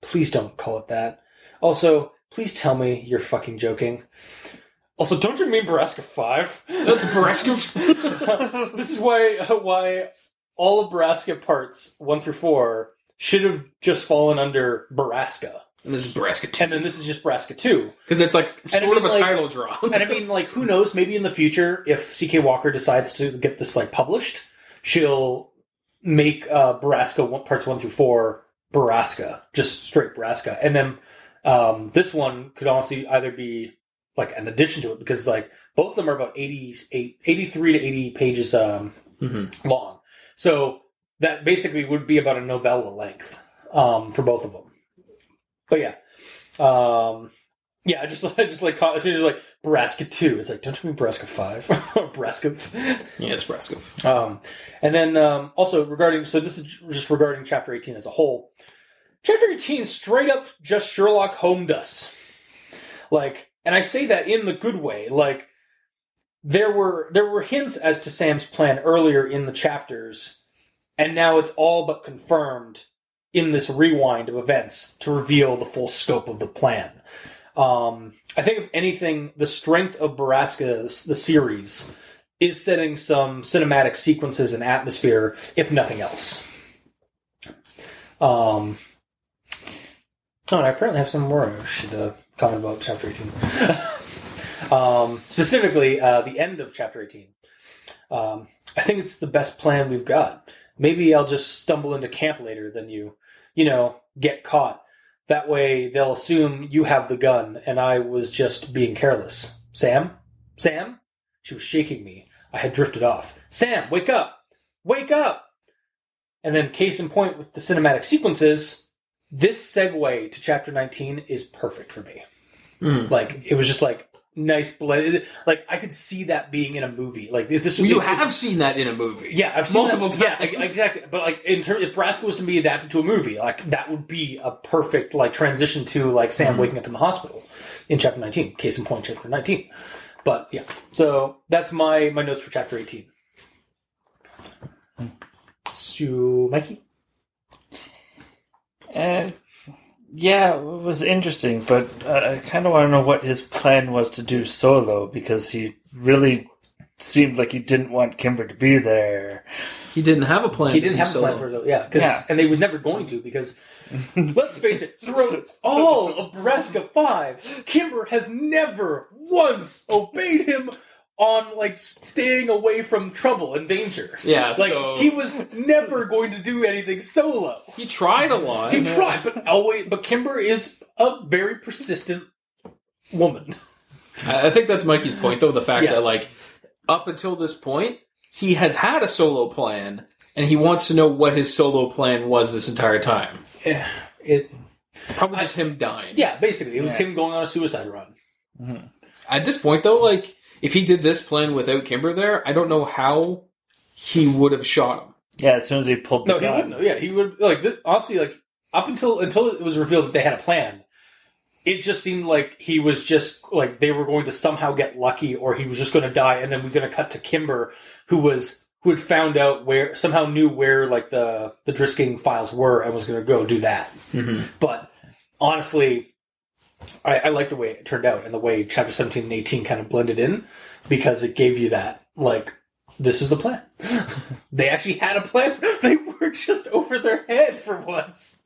Please don't call it that. Also, please tell me you're fucking joking. Also, don't you mean Borrasca 5? That's Borrasca. this is why why all of Borrasca parts 1 through 4 should have just fallen under Borrasca. And this is Borrasca 2. And then this is just Borrasca 2. Because it's like I sort of a like- title drop. And I mean, like, who knows? Maybe in the future, if CK Walker decides to get this like published, she'll make uh, Borrasca one, parts one through four Borrasca, just straight Borrasca, and then um, this one could honestly either be like an addition to it because like both of them are about 88, 83 to eighty pages um, Mhm. long, so that basically would be about a novella length um, for both of them. But yeah, um, yeah, I just I just like caught- as soon as like Borrasca two, it's like don't you mean Borrasca five or Borrasca? Yeah, it's Borrasca. Um, and then um, also regarding so this is just regarding chapter eighteen as a whole. Chapter eighteen straight up just Sherlock homed us, like, and I say that in the good way. Like there were there were hints as to Sam's plan earlier in the chapters, and now it's all but confirmed in this rewind of events to reveal the full scope of the plan. Um, I think if anything, the strength of Borrasca, the series, is setting some cinematic sequences and atmosphere, if nothing else. Um, oh, and I apparently have some more I should uh, comment about chapter 18. um, specifically, uh, the end of chapter 18. Um, I think it's the best plan we've got. Maybe I'll just stumble into camp later than you, you know, get caught. That way they'll assume you have the gun and I was just being careless. Sam? Sam? She was shaking me. I had drifted off. Sam, wake up! Wake up! And then, case in point with the cinematic sequences, this segue to chapter 19 is perfect for me. Mhm. Like, it was just like nice blend. Like, I could see that being in a movie. Like, if this You if- have seen that in a movie. yeah, I've seen multiple that, times. Yeah, exactly. But like in terms, if Borrasca was to be adapted to a movie, like that would be a perfect like transition to like Sam Mm-hmm. waking up in the hospital in chapter nineteen. Case in point, chapter nineteen. But yeah, so that's my my notes for chapter eighteen. So, Mikey. Uh, yeah, it was interesting, but uh, I kind of want to know what his plan was to do solo because he really seemed like he didn't want Kimber to be there. He didn't have a plan. He didn't be have a plan for it, yeah, because Yeah. and they was never going to because let's face it, throughout all of Borrasca Five, Kimber has never once obeyed him on like staying away from trouble and danger. Yeah, like so- he was never going to do anything solo. He tried a lot. He tried, but always, but Kimber is a very persistent woman. I I think that's Mikey's point, though. The fact Yeah. that, like, up until this point, he has had a solo plan, and he wants to know what his solo plan was this entire time. Yeah, it. Probably just him dying. Yeah, basically, it was Yeah. him going on a suicide run. At this point, though, like, if he did this plan without Kimber there, I don't know how he would have shot him. Yeah, as soon as he pulled the No, he gun. wouldn't. Yeah, he would. Like this, honestly, like up until until it was revealed that they had a plan, it just seemed like he was just like they were going to somehow get lucky, or he was just going to die, and then we're going to cut to Kimber, who was who had found out where somehow knew where like the the Drisking files were, and was going to go do that. Mm-hmm. But honestly, I, I like the way it turned out and the way chapter seventeen and eighteen kind of blended in because it gave you that like this is the plan. they actually had a plan. They were just over their head for once.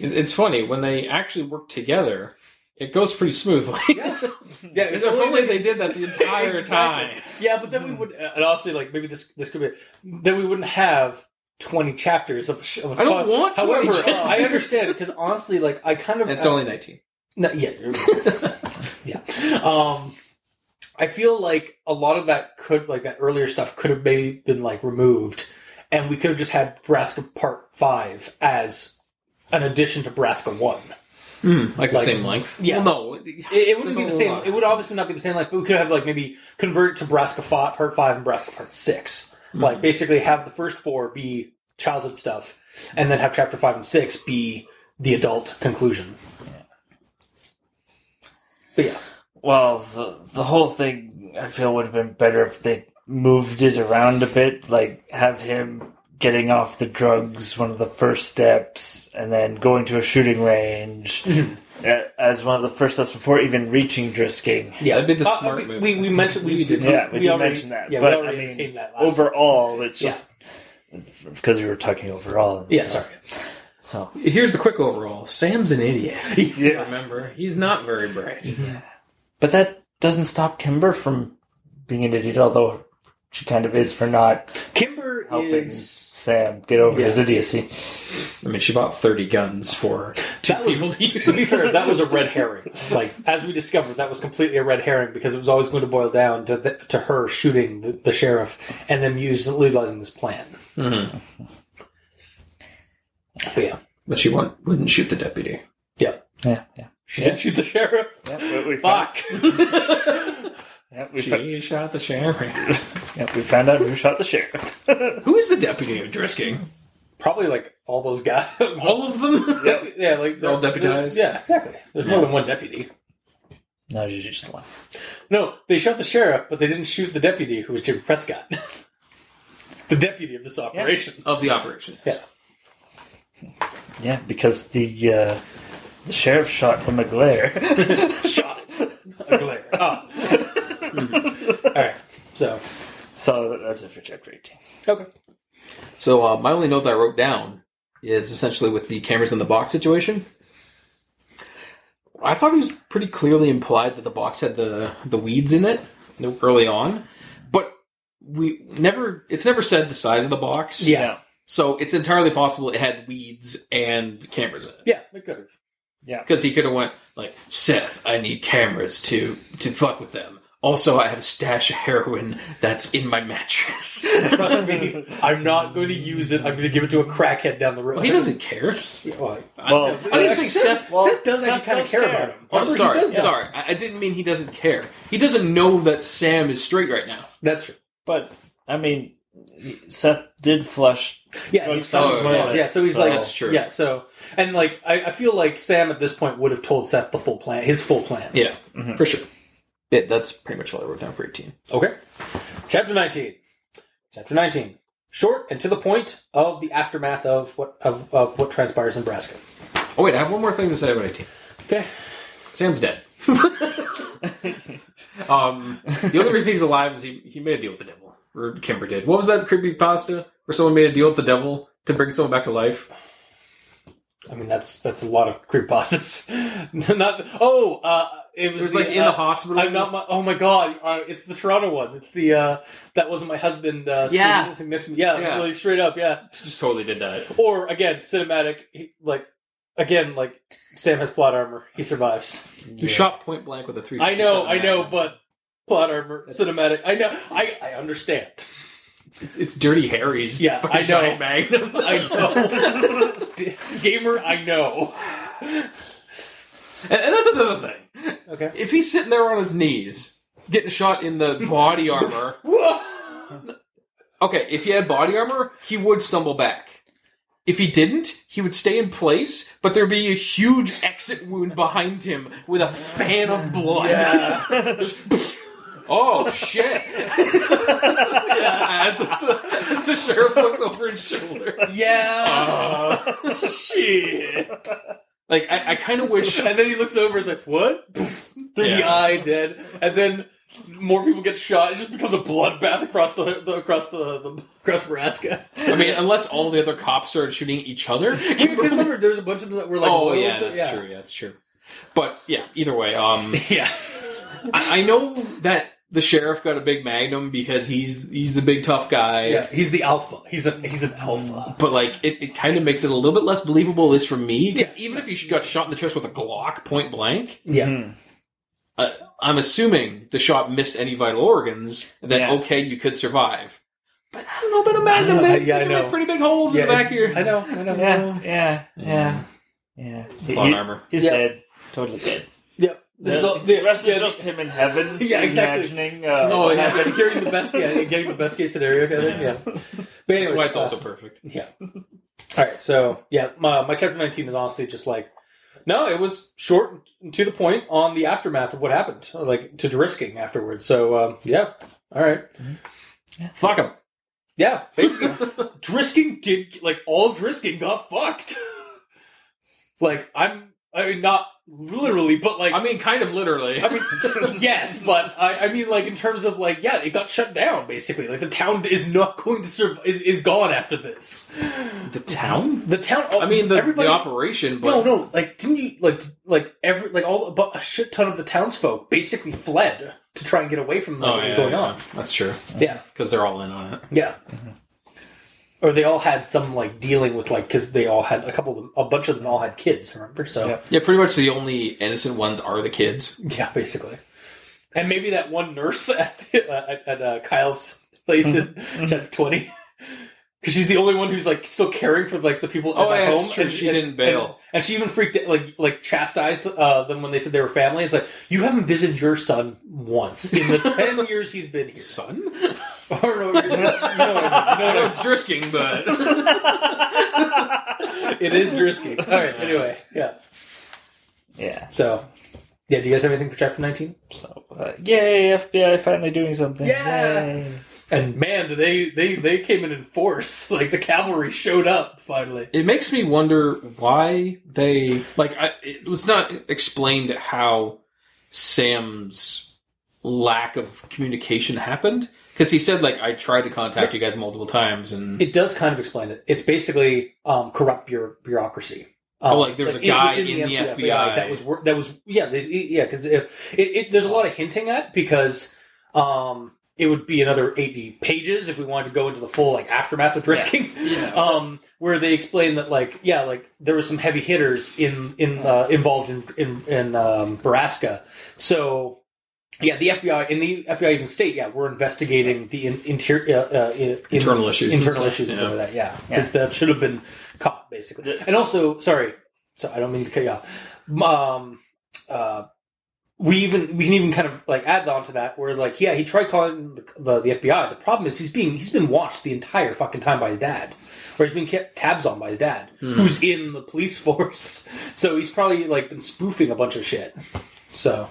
It's funny when they actually work together. It goes pretty smoothly. Yeah, yeah. if only they did that the entire Exactly. time. Yeah, but then we would, uh, and honestly, like maybe this this could be. Then we wouldn't have twenty chapters of. a sh- of a I don't pod. want 20 However, uh, I understand because honestly, like I kind of. It's only 19. No, yeah, yeah. Um, I feel like a lot of that could, like that earlier stuff, could have maybe been like removed, and we could have just had Borrasca Part Five as an addition to Borrasca One. Mm, like the same length? Yeah. Well, no. It, it wouldn't be the same. lot. It would obviously not be the same. length, but we could have like maybe convert it to Borrasca Fi- Part Five and Borrasca Part 6 Like, basically have the first four be childhood stuff, and then have Chapter Five and Six be the adult conclusion. But yeah, Well, the the whole thing I feel would have been better if they moved it around a bit, like have him getting off the drugs one of the first steps, and then going to a shooting range. Uh, as one of the first steps before even reaching Drisking. yeah, That'd be the Uh, smart we, move. We, we mentioned we, We did. did. Yeah, we, did already- mention that, Yeah, but we I already mean, entertained that last. overall, it's Yeah. just because we were talking overall. And yeah, stuff. sorry. So Here's the quick overall. Sam's an idiot. Yes. Remember, he's not very bright. But that doesn't stop Kimber from being an idiot, although she kind of is for not Kimber helping is Sam get over Yeah. his idiocy. I mean, she bought 30 guns for two That was- people to use. to be fair, that was a red herring. Like as we discovered, that was completely a red herring because it was always going to boil down to the, to her shooting the, the sheriff and then use utilizing this plan. Mhm. But yeah, But she won't, wouldn't shoot the deputy. yeah, Yeah, yeah. she didn't shoot the sheriff. yeah we, we found, Fuck. yeah, we, She found, shot the sheriff. yep, we found out who shot the sheriff. Who is the deputy of Drisking? Probably like all those guys. All of them? Yep. yeah, like They're all deputized? Yeah, exactly. There's more than one deputy. no, she's just one. No, they shot the sheriff, but they didn't shoot the deputy, who was Jim Prescott, the deputy of this operation. Of the operation. yes. Yeah, because the uh, the sheriff shot from a glare. Shot it. A glare. Oh. All right. So so that's it for chapter 18. okay. So uh, my only note that I wrote down is essentially with the cameras in the box situation. I thought it was pretty clearly implied that the box had the the weeds in it early on, but we never. It's never said the size of the box. Yeah. So it's entirely possible it had weeds and cameras in it. Yeah, we could have. Yeah. Because he could have went like, Seth, I need cameras to to fuck with them. Also, I have a stash of heroin that's in my mattress. Trust me, I'm not going to use it. I'm going to give it to a crackhead down the road. well, he doesn't care. Yeah, well, Well, I don't actually, think Seth. well, Seth does Seth actually kind of care care. about him. Oh, Remember, he sorry, does- yeah. sorry. I, I didn't mean he doesn't care. He doesn't know that Sam is straight right now. That's true. But, I mean, Seth did flush. Yeah, Drugs he's down the yeah, toilet, yeah. So he's so- like, That's true. Yeah, so and like I, I feel like Sam at this point would have told Seth the full plan, his full plan. Yeah, Mhm. for sure. Yeah, that's pretty much all I wrote down for 18. Okay. Chapter 19. Chapter 19. Short and to the point of the aftermath of what of, of what transpires in Borrasca. Oh, wait, I have one more thing to say about 18. Okay. Sam's dead. um, the only reason he's alive is he, he made a deal with the devil. Or Kimber did. What was that creepy pasta where someone made a deal with the devil to bring someone back to life? I mean that's that's a lot of creepypastas. not oh, uh, it It was, was the, like in uh, the hospital. I'm not my. Oh my god! Uh, it's the Toronto one. It's the uh, that wasn't my husband. Uh, Yeah. sign- significant- yeah, Yeah. really straight up. Yeah. just totally did that. Or again, cinematic. He, like again, like Sam has plot armor. He survives. You shot point blank with a three. I know, I know, but plot armor, cinematic. I know. I I understand. it's Dirty Harry's. Yeah, fucking I know. giant magnum. I know. Gamer, I know. and, and that's another thing. Okay. If he's sitting there on his knees, getting shot in the body armor. Okay, if he had body armor, he would stumble back. If he didn't, he would stay in place, but there'd be a huge exit wound behind him with a fan of blood. Just- oh shit! as, the, as the sheriff looks over his shoulder, Yeah. Oh. Shit. Like I, I kind of wish. And then he looks over and is like, what? Through the Yeah. eye, dead. And then more people get shot. It just becomes a bloodbath across the, the across the, the across Borrasca. I mean, unless all the other cops started shooting each other. Because remember, there was a bunch of them that were like, oh yeah, to- that's true. Yeah, that's true. But yeah, either way, um, Yeah. I, I know that the sheriff got a big magnum because he's he's the big tough guy. Yeah, he's the alpha. He's a he's an alpha. But like, it, it kind of makes it a little bit less believable, at least for me. Because Yeah. even if you got shot in the chest with a Glock point blank, Yeah. Hmm. uh, I'm assuming the shot missed any vital organs. Then Yeah. okay, you could survive. But I don't know about a magnum. I know, They, yeah, I they can know. pretty big holes Yeah, in the back here. I know, I know. Yeah, yeah, yeah, yeah. He- Plot he- armor. He's Yeah. dead. Totally dead. Yeah. The, all- the rest yeah, is just him in heaven. Yeah, exactly. Imagining. Uh, Oh, yeah. yeah, yeah, hearing the best, yeah, getting the best case scenario kind of thing. Yeah. But That's why it's uh, also perfect. Yeah. All right. So yeah, my, my chapter nineteen is honestly just like No, it was short to the point on the aftermath of what happened, like to Drisking afterwards. So um, yeah, all right, Fuck him. yeah. Basically, Drisking did like all of Drisking got fucked. like I'm, I mean, not literally, but like I mean, kind of literally. I mean, yes, but I, I mean, like in terms of like, yeah, it got shut down basically. Like the town is not going to survive. Is, is gone after this. the town. The town. I mean, the, everybody. the operation, but no, no. Like, didn't you like like every like all but a shit ton of the townsfolk basically fled to try and get away from like, Oh, what was going yeah. on. That's true Yeah, because they're all in on it. yeah. Mm-hmm. Or they all had some like dealing with like because they all had a couple of them, a bunch of them all had kids. Remember? So Yeah. Yeah, pretty much the only innocent ones are the kids. Yeah, basically. And maybe that one nurse at the, uh, at, at uh, Kyle's place in chapter twenty, because she's the only one who's like still caring for like the people Oh, at yeah, home. it's true. She didn't bail. and, and she even freaked out, like like chastised uh, them when they said they were family. It's like you haven't visited your son once in the ten years he's been here. Son? I don't know. You know what I mean. You know what I I know mean. it's Drisking, but It is Drisking. All right. Anyway, yeah. Yeah. So, yeah. Do you guys have anything for chapter nineteen? So, uh, yay, FBI finally doing something. Yeah. Yay. And man, they they they came in in force. Like the cavalry showed up finally. it makes me wonder why they like. I, it was not explained how Sam's lack of communication happened because he said like I tried to contact you guys multiple times and It does kind of explain it. It's basically um, corrupt bureau- bureaucracy. Um, Oh, like there was a guy within in the FBI. that was that was yeah they, yeah because if it, it, there's a lot of hinting at because um, it would be another 80 pages if we wanted to go into the full like aftermath of Drisking. Yeah. um, where they explain that like yeah like there were some heavy hitters in in uh, involved in in, in um, Borrasca. So yeah the FBI in the FBI even state yeah we're investigating the in, interior uh, uh, in, Internal issues. internal issues and yeah. stuff like that yeah. Because that should have been caught basically. And also sorry so I don't mean to cut you off. Um uh we even we can even kind of like add on to that where like yeah he tried calling the, the, the FBI the problem is he's being he's been watched the entire fucking time by his dad or he's been kept tabs on by his dad who's in the police force. So he's probably like been spoofing a bunch of shit. So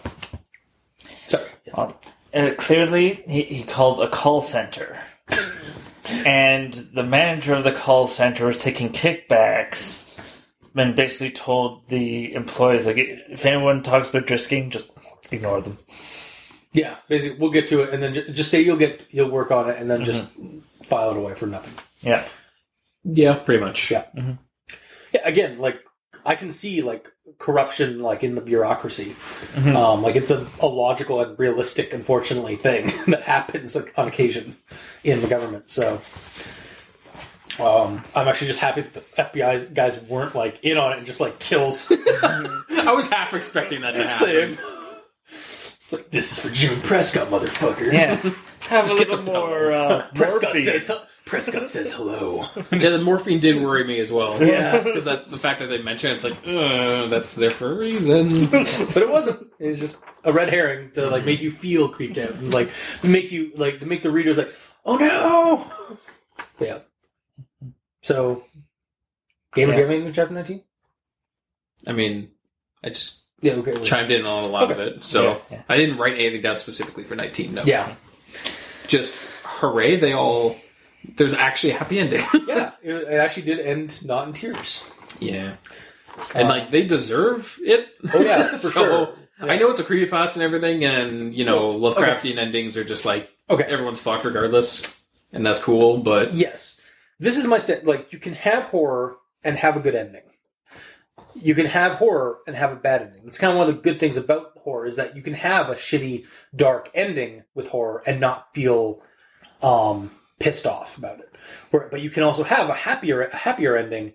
sorry. Well, uh, clearly, he, he called a call center. and the manager of the call center was taking kickbacks and basically told the employees, like, if anyone talks about Drisking, just ignore them. yeah basically we'll get to it and then ju- just say you'll get you'll work on it and then just file it away for nothing Yeah. yeah, pretty much. Yeah. yeah again like i can see like corruption like in the bureaucracy um, like it's a, a logical and realistic unfortunately thing that happens like, on occasion in the government so um, i'm actually just happy that the fbi guys weren't like in on it and just like kills I was half expecting that to happen. Same. It's like this is for jim prescott motherfucker Yeah. Have a get little more uh, prescott morphine. says prescott says hello Yeah, the morphine did worry me as well. Yeah. because that the fact that they mentioned it's like uh, that's there for a reason. but it wasn't. It was just a red herring to like make you feel creeped out and like make you like to make the readers like, oh no. Yeah. So, Gamer, do you have anything chapter nineteen? I mean, I just Yeah. Okay. wait. chimed in on a lot of it, so Yeah, yeah. I didn't write anything down specifically for nineteen. No, Yeah. just hooray! They all there's actually a happy ending. Yeah. It, actually did end not in tears. yeah, uh, and like they deserve it. Oh, yeah, for so sure. I know it's a creepypasta and everything, and you know Lovecraftian endings are just like Okay. everyone's fucked regardless, and that's cool. But Yes. This is my st- like you can have horror and have a good ending. You can have horror and have a bad ending. It's kind of one of the good things about horror is that you can have a shitty dark ending with horror and not feel um pissed off about it. But you can also have a happier a happier ending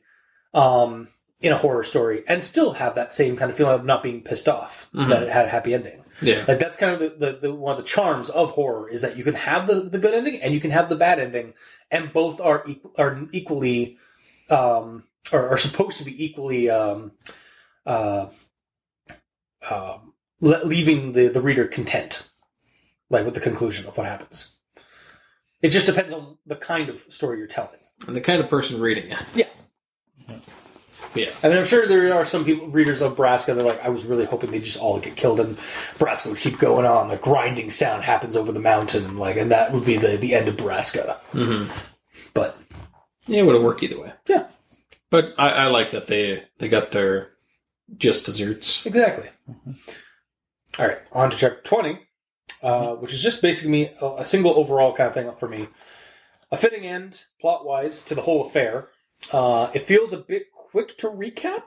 um in a horror story and still have that same kind of feeling of not being pissed off that it had a happy ending. yeah, Like that's kind of the, the, the one of the charms of horror is that you can have the, the good ending and you can have the bad ending, and both are equ- are equally um, or are supposed to be equally um, uh, um, le- leaving the, the reader content, like with the conclusion of what happens. It just depends on the kind of story you're telling. and the kind of person reading it. Yeah. Yeah. I mean, I'm sure there are some people, readers of Borrasca, they're like, I was really hoping they just all get killed and Borrasca would keep going on. The grinding sound happens over the mountain, like, and that would be the, the end of Borrasca. hmm But Yeah, it would have worked either way. Yeah. But I, I like that they they got their just desserts. exactly. All right, on to chapter 20, uh, which is just basically a, a single overall kind of thing for me. A fitting end, plot wise, to the whole affair. Uh, it feels a bit quick to recap.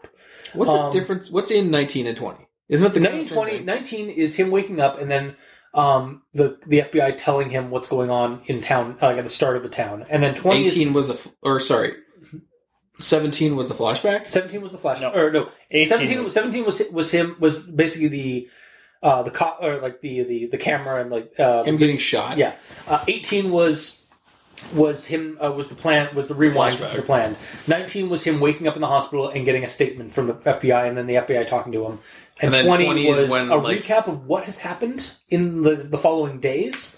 What's Um, the difference? What's in nineteen and twenty? Isn't it the kind of 19, same 20, thing? 19 is him waking up and then um, the the FBI telling him what's going on in town, like at the start of the town, and then 20 is- Eighteen was the f- or sorry, seventeen was the flashback. 17 was the flashback. No. or no, 18 17 was 17 was was him was basically the uh the co- or like the the the camera and like uh, Him getting shot. yeah, uh, 18 was was him uh, was the plan was the rewind Flashback. to the plan. 19 was him waking up in the hospital and getting a statement from the FBI, and then the FBI talking to him. And, And then 20, 20 is was when, a like- recap of what has happened in the the following days.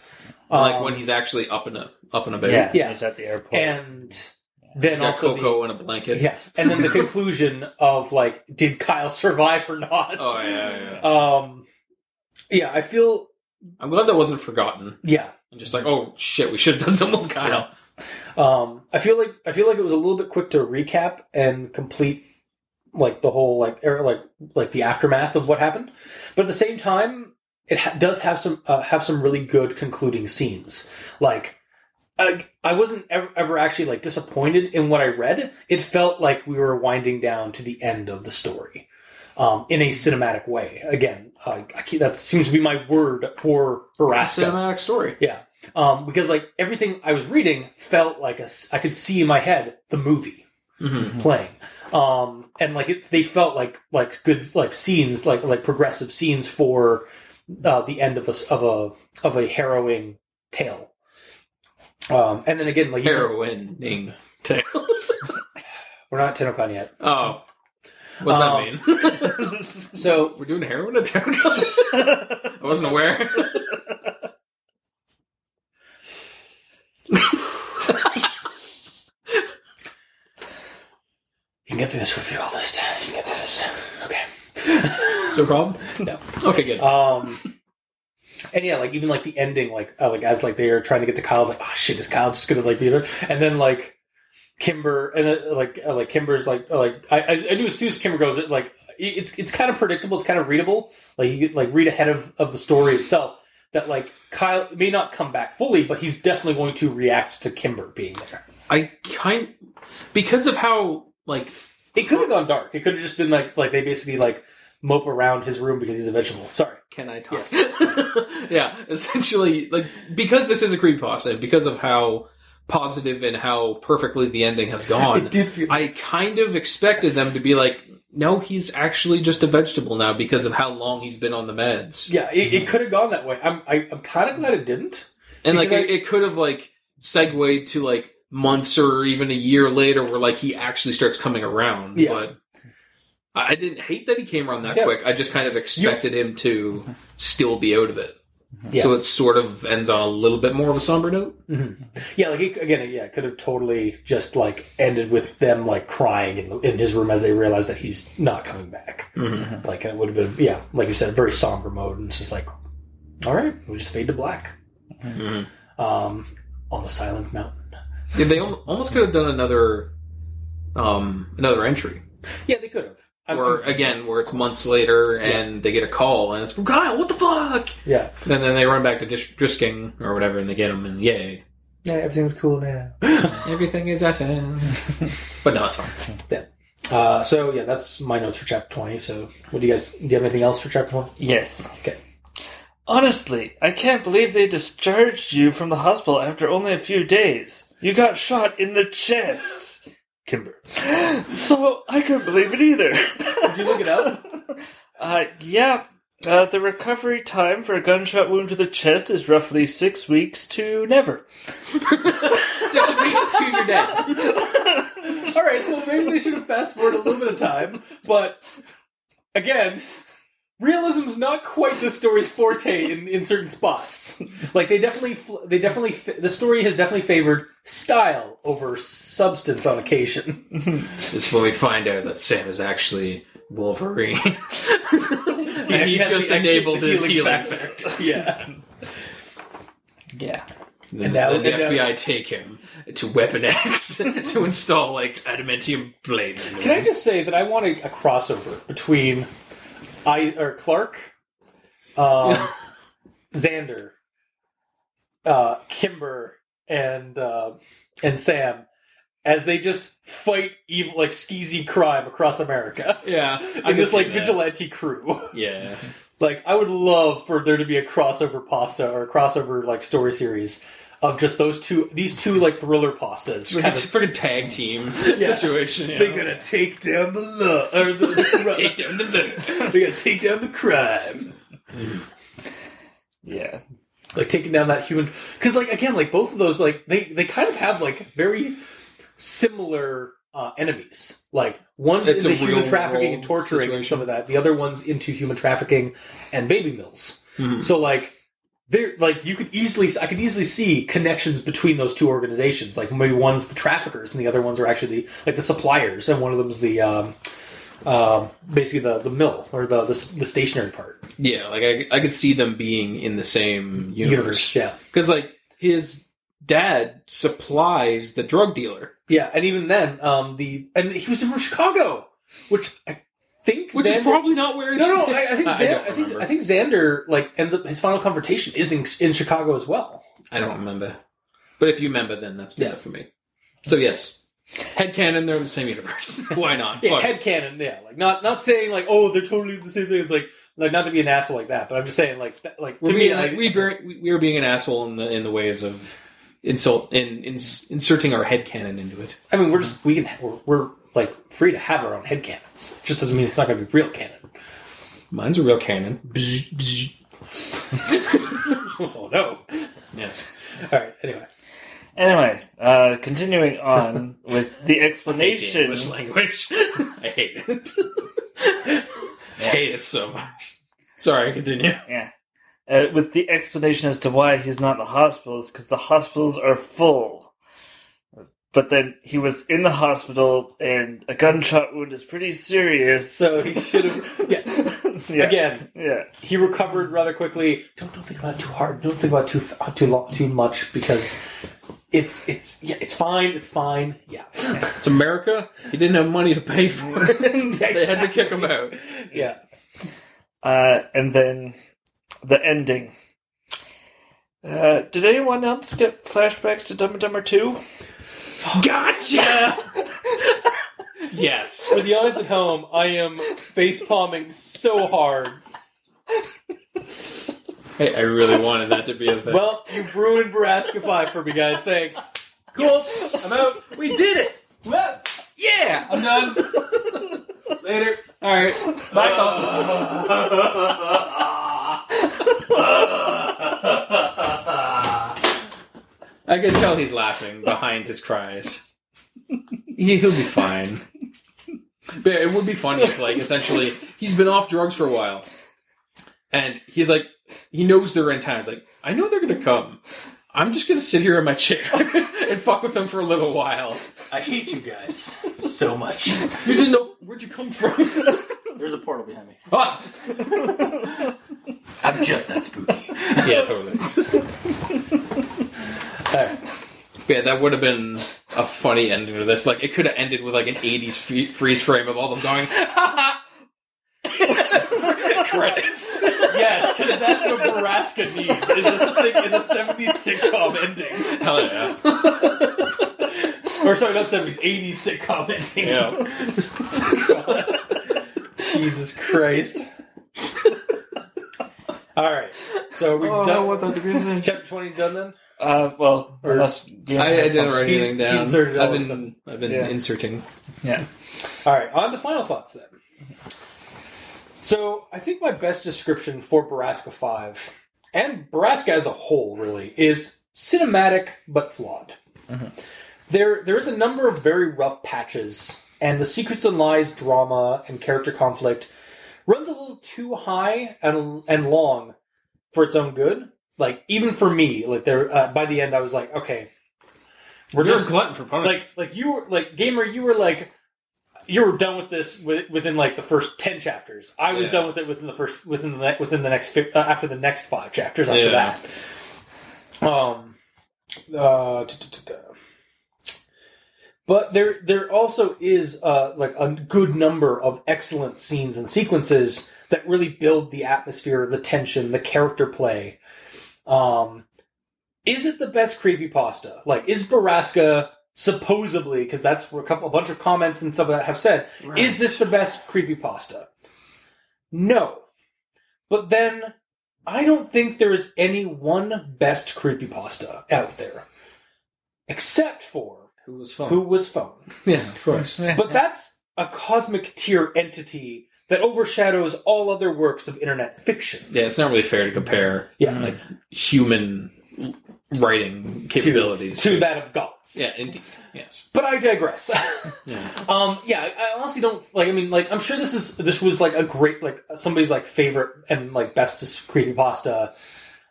like Um, when he's actually up in a up in a bed. Yeah, Yeah. he's at the airport. and He's then also the- Coco in a blanket. yeah, and then the conclusion of like, did Kyle survive or not? Oh yeah, yeah. Um, yeah, I feel I'm glad that wasn't forgotten. yeah. I'm just like, oh shit, we should have done something with Kyle. Um, I feel like I feel like it was a little bit quick to recap and complete like the whole like er, like like the aftermath of what happened, but at the same time, it ha- does have some uh, have some really good concluding scenes. Like, I, I wasn't ever, ever actually like disappointed in what I read. It felt like we were winding down to the end of the story. Um, in a cinematic way. Again, uh, that seems to be my word for Borrasca. cinematic story. Yeah. Um, because like everything I was reading felt like a I could see in my head the movie hmm playing. Um, and like it, they felt like like good like scenes like like progressive scenes for uh, the end of a of a of a harrowing tale. Um, and then again like Heroining tale. we're not at Tennokan yet. oh, what's Um, that mean? So We're doing heroin at Terragon? I wasn't aware. you can get through this review all list. You can get through this. Okay. Is there a problem? No. Okay, good. Um, and yeah, like even like the ending, like uh, like as like they are trying to get to Kyle's, like oh shit, is Kyle just gonna like be there? And then like Kimber and uh, like uh, like Kimber's like uh, like I I I knew as soon as Kimber goes, it like it's it's kind of predictable, it's kind of readable. Like you like read ahead of of the story itself that like Kyle may not come back fully, but he's definitely going to react to Kimber being there. I kind because of how like It could have gone dark. It could have just been like like they basically like mope around his room because he's a vegetable. Sorry. can I talk? yeah, essentially, like because this is a creepypasta, because of how positive and how perfectly the ending has gone. did feel I kind of expected them to be like, no, he's actually just a vegetable now because of how long he's been on the meds. Yeah, it, it mm-hmm. could have gone that way. I'm I, I'm kind of glad it didn't. and like because it, it could have like segued to like months or even a year later where like he actually starts coming around. Yeah. But I didn't hate that he came around that Yeah. quick. I just kind of expected him to still be out of it. Yeah. So it sort of ends on a little bit more of a somber note. Yeah, like it, again, yeah, could have totally just like ended with them like crying in, the, in his room as they realize that he's not coming back. Mm-hmm. Like it would have been, yeah, like you said, a very somber mode, and it's just like, all right, we just fade to black Mhm. um, on the silent mountain. Yeah, they almost could have done another um another entry Yeah, they could have. I'm- where again where it's months later and they get a call and it's from Kyle what the fuck yeah, and then they run back to Dis- Drisking or whatever and they get him and yay yeah, everything's cool now. everything is awesome but no it's fine uh, so yeah, that's my notes for chapter twenty. So, what do you guys? Do you have anything else for chapter twenty? yes. Okay. Honestly, I can't believe they discharged you from the hospital after only a few days. You got shot in the chest. Kimber. So I couldn't believe it either. Did you look it up? Uh, yeah. Uh, the recovery time for a gunshot wound to the chest is roughly six weeks to never. six weeks to you're dead All right, so maybe they should have fast forwarded a little bit of time, but again, realism's not quite the story's forte in, in certain spots. Like they definitely, they definitely, the story has definitely favored style over substance on occasion. This is when we find out that Sam is actually Wolverine. he he just the- actually enabled the his healing factor. factor. Yeah. Yeah. The, And now- the, the and now- FBI take him to Weapon X to install like adamantium blades. into Can I just say that I want a, a crossover between I or Clark, um, Xander, uh, Kimber, and uh, and Sam as they just fight evil like skeezy crime across America Yeah, I in this like that. vigilante crew. Yeah, like I would love for there to be a crossover pasta or a crossover like story series of just those two these two like thriller pastas. like kind a of- freaking tag team Yeah. situation. Yeah. They gotta take down the law or the, the take down the loot. they gotta take down the crime. Yeah. Like taking down that human because like again like both of those like they they kind of have like very similar uh, enemies. Like one's It's a into human trafficking and torturing and some of that. The other one's into human trafficking and baby mills. Mhm. So like there like you could easily I could easily see connections between those two organizations. Like maybe one's the traffickers and the other ones are actually the like the suppliers and one of them's the um, um, basically the the mill or the the, the stationary part Yeah, like I, I could see them being in the same universe. universe Yeah, because like his dad supplies the drug dealer, yeah, and even then, um, the and he was from Chicago, which I think which is probably not where. He's. No, no. I, I think I, Xander, don't I, think remember. I think Xander like ends up his final confrontation is in, in Chicago as well. I don't remember. But if you remember, then that's good Yeah. for me. So yes, head headcanon, they're in the same universe. Why not? Yeah, Fuck. head canon. Yeah, like not not saying like oh they're totally the same thing. It's like like not to be an asshole like that, but I'm just saying like that, like to me like, like, we, bear- we we are being an asshole in the in the ways of insult in, in inserting our head canon into it. I mean we're just we can we're, we're like free to have our own head canons. It just doesn't mean it's not going to be real canon. Mine's a real canon. Bzz, bzz. oh no! Yes. All right. Anyway, Anyway, uh, continuing on with the I hate the explanation. English language. I hate it. I hate it so much. Sorry, continue. Yeah. Uh, with the explanation as to why he's not in the hospitals, because the hospitals are full. But then he was in the hospital, and a gunshot wound is pretty serious. so he should have. Yeah. yeah. Again, Yeah. he recovered rather quickly. Don't don't think about it too hard. Don't think about it too too long, too much because it's it's yeah it's fine. It's fine. Yeah. It's America. He didn't have money to pay for it. they had to kick him out. Yeah. Uh, and then the ending. Uh, did anyone else get flashbacks to Dumb and Dumber 2? Gotcha. yes. For the audience at home, I am face palming so hard. Hey, I really wanted that to be a thing. Well, you've ruined Borrasca Five for me, guys. Thanks. Cool. I'm out. we did it. Well, Yeah. I'm done. Later. All right. Bye, Cultists. I can tell he's laughing behind his cries. He- He'll be fine. But it would be funny if, like, essentially, he's been off drugs for a while, and he's like, he knows they're in town. He's like, I know they're gonna come. I'm just gonna sit here in my chair and fuck with them for a little while. I hate you guys so much. You didn't know where'd you come from? There's a portal behind me. ah! I'm just that spooky. Yeah, totally. Yeah, that would have been a funny ending to this. Like, it could have ended with like an '80s free- freeze frame of all them going, "Ha ha!" Credits. Yes, because that's what Borrasca needs. Is a sick, is a '70s sitcom ending, Hell yeah! or sorry, not '70s, '80s sitcom ending. Yeah. Jesus Christ. All right, so we Oh, I done. want that to be a. Chapter 20's done then. Uh, well, Or- unless I, I didn't something. write anything he down. inserted all I've his been, I've been Yeah. inserting. Yeah. All right, on to final thoughts then. So I think my best description for Borrasca Five and Borrasca as a whole really is cinematic but flawed. There, there is a number of very rough patches, and the secrets and lies drama and character conflict runs a little too high and and long for its own good. Like even for me, like there uh, by the end, I was like, okay, we're You're just glutton for punishment. like like you were like gamer. You were like you were done with this wi- within like the first ten chapters. I was Yeah. done with it within the first within the within the next fi- uh, after the next five chapters after Yeah. that. Um. Uh. t- t- t- t- But there, there also is uh, like a good number of excellent scenes and sequences that really build the atmosphere, the tension, the character play. Um, is it the best creepy pasta? Like, is Borrasca supposedly, because that's what a couple, a bunch of comments and stuff that have said, is this the best creepy pasta? No. But then, I don't think there is any one best creepy pasta out there. Except for Who was fun? Who Was Phone. Yeah, of course. But that's a cosmic tier entity that overshadows all other works of internet fiction. Yeah, it's not really fair to compare Yeah. like human writing capabilities To that of gods. Yeah, indeed. Yes. But I digress. Yeah. Um, yeah, I I honestly don't like. I mean, like, I'm sure this is this was like a great like somebody's like favorite and like bestest creepypasta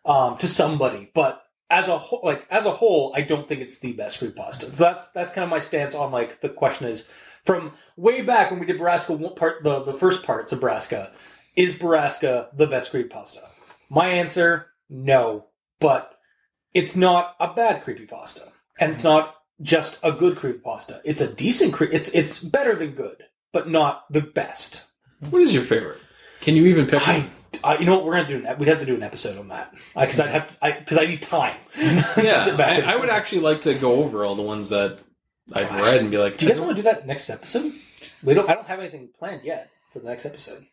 um, to somebody, but as a whole, like as a whole, I don't think it's the best creepypasta. So that's that's kind of my stance on like the question is from way back when we did Borrasca part the the first parts of Borrasca is Borrasca the best creepy pasta? My answer no, but it's not a bad creepy pasta, and it's mm-hmm. not just a good creepy pasta. It's a decent cre- it's it's better than good, but not the best. Mm-hmm. What is your favorite? Can you even pick I. I you know what we're gonna do? An, we'd have to do an episode on that because I'd have I because I need time. to Yeah, sit back I, I would actually like to go over all the ones that I've read and be like, Do you guys want to do that next episode? We don't. I don't have anything planned yet for the next episode.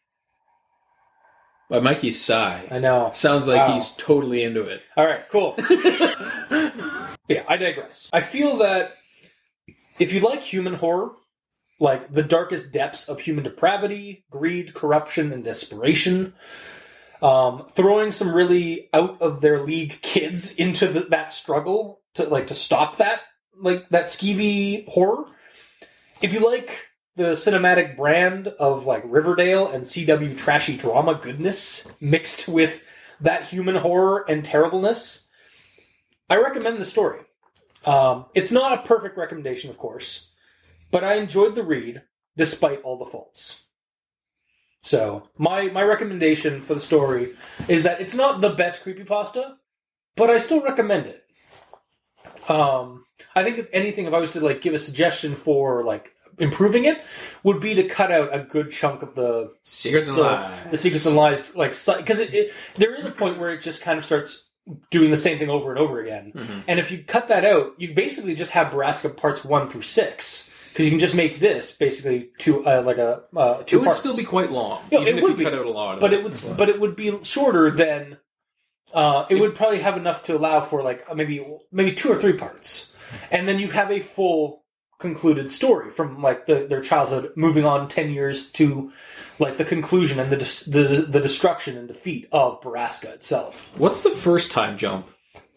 by Mikey Sigh. I know. Sounds like Wow. he's totally into it. All right, cool. yeah, I digress. I feel that if you like human horror, like the darkest depths of human depravity, greed, corruption, and desperation, um, throwing some really out of their league kids into the, that struggle to like to stop that like that skeevy horror. If you like the cinematic brand of like Riverdale and CW trashy drama goodness mixed with that human horror and terribleness, I recommend the story. Um, it's not a perfect recommendation, of course, but I enjoyed the read despite all the faults. So my my recommendation for the story is that it's not the best creepypasta, but I still recommend it. Um, I think if anything, if I was to like give a suggestion for like improving it, would be to cut out a good chunk of the Secrets and the, Lies. the secrets and lies, like because it, it there is a point where it just kind of starts doing the same thing over and over again. Mhm. And if you cut that out, you basically just have Borrasca parts one through six because you can just make this basically two uh, like a uh, It would parts. still be quite long, Yeah, even it if would you be. cut out a lot. Of but it would but it would be shorter than. Uh, it would probably have enough to allow for like maybe maybe two or three parts, and then you have a full concluded story from like the, their childhood, moving on ten years to like the conclusion and the the, the destruction and defeat of Borrasca itself. What's the first time jump?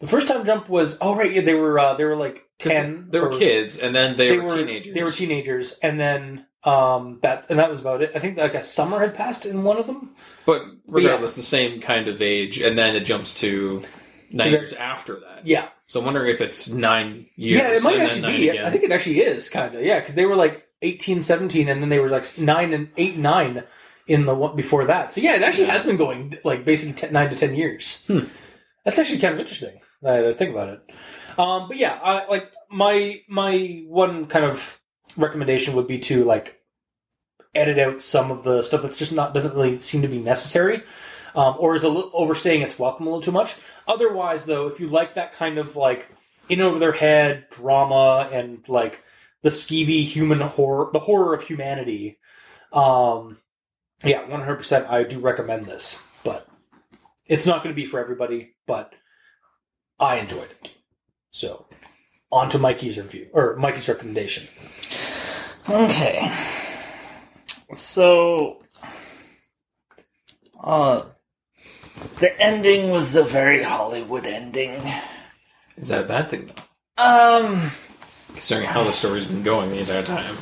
The first time jump was oh right yeah they were uh, they were like ten They were or- kids, and then they, they were, were teenagers. they were teenagers and then um that and that was about it. I think like a summer had passed in one of them. but regardless, the same kind of age, and then it jumps to nine years after that. Yeah, So I'm wondering if it's nine years. yeah, it might and actually be. again. I think it actually is kind of yeah because they were like 18, 17, and then they were like nine and eight, nine in the one before that. So yeah, it actually has been going like basically ten, nine to ten years. Hmm. That's actually kind of interesting. I think about it. Um, but yeah, I, like my my one kind of recommendation would be to like edit out some of the stuff that's just not doesn't really seem to be necessary, um, or is a little overstaying its welcome a little too much. Otherwise, though, if you like that kind of like in over their head drama and like the skeevy human horror, the horror of humanity, um, yeah, one hundred percent, I do recommend this. But it's not going to be for everybody. But I enjoyed it. So, on to Mikey's review or Mikey's recommendation. Okay. So, uh, the ending was a very Hollywood ending. Is that a bad thing though? Um, Considering how the story's been going the entire time,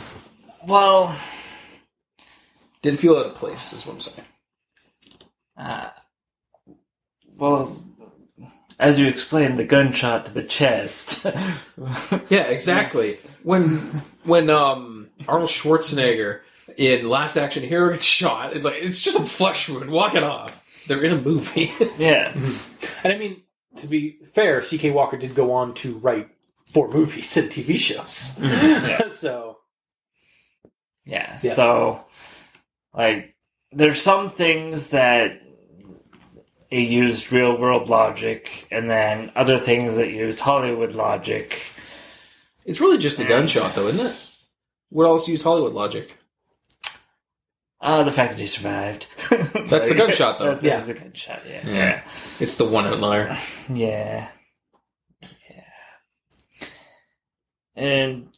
well, did it feel out of place? Is what I'm saying. Uh, well, as you explained, the gunshot to the chest. Yeah, exactly. Yes. When when um Arnold Schwarzenegger in Last Action Hero gets shot, it's like it's just a flesh wound. Walk it off. They're in a movie. yeah. And I mean, to be fair, C.K. Walker did go on to write four movies and TV shows. Yeah. so, Yeah. Yeah. So, like, there's some things that it used real world logic, and then other things that used Hollywood logic. it's really just the gunshot, though, isn't it? What else use Hollywood logic? Uh, the fact that he survived. That's the gunshot, though. That Yeah. is the gunshot, yeah. Yeah. It's the one outlier. Yeah. Yeah. And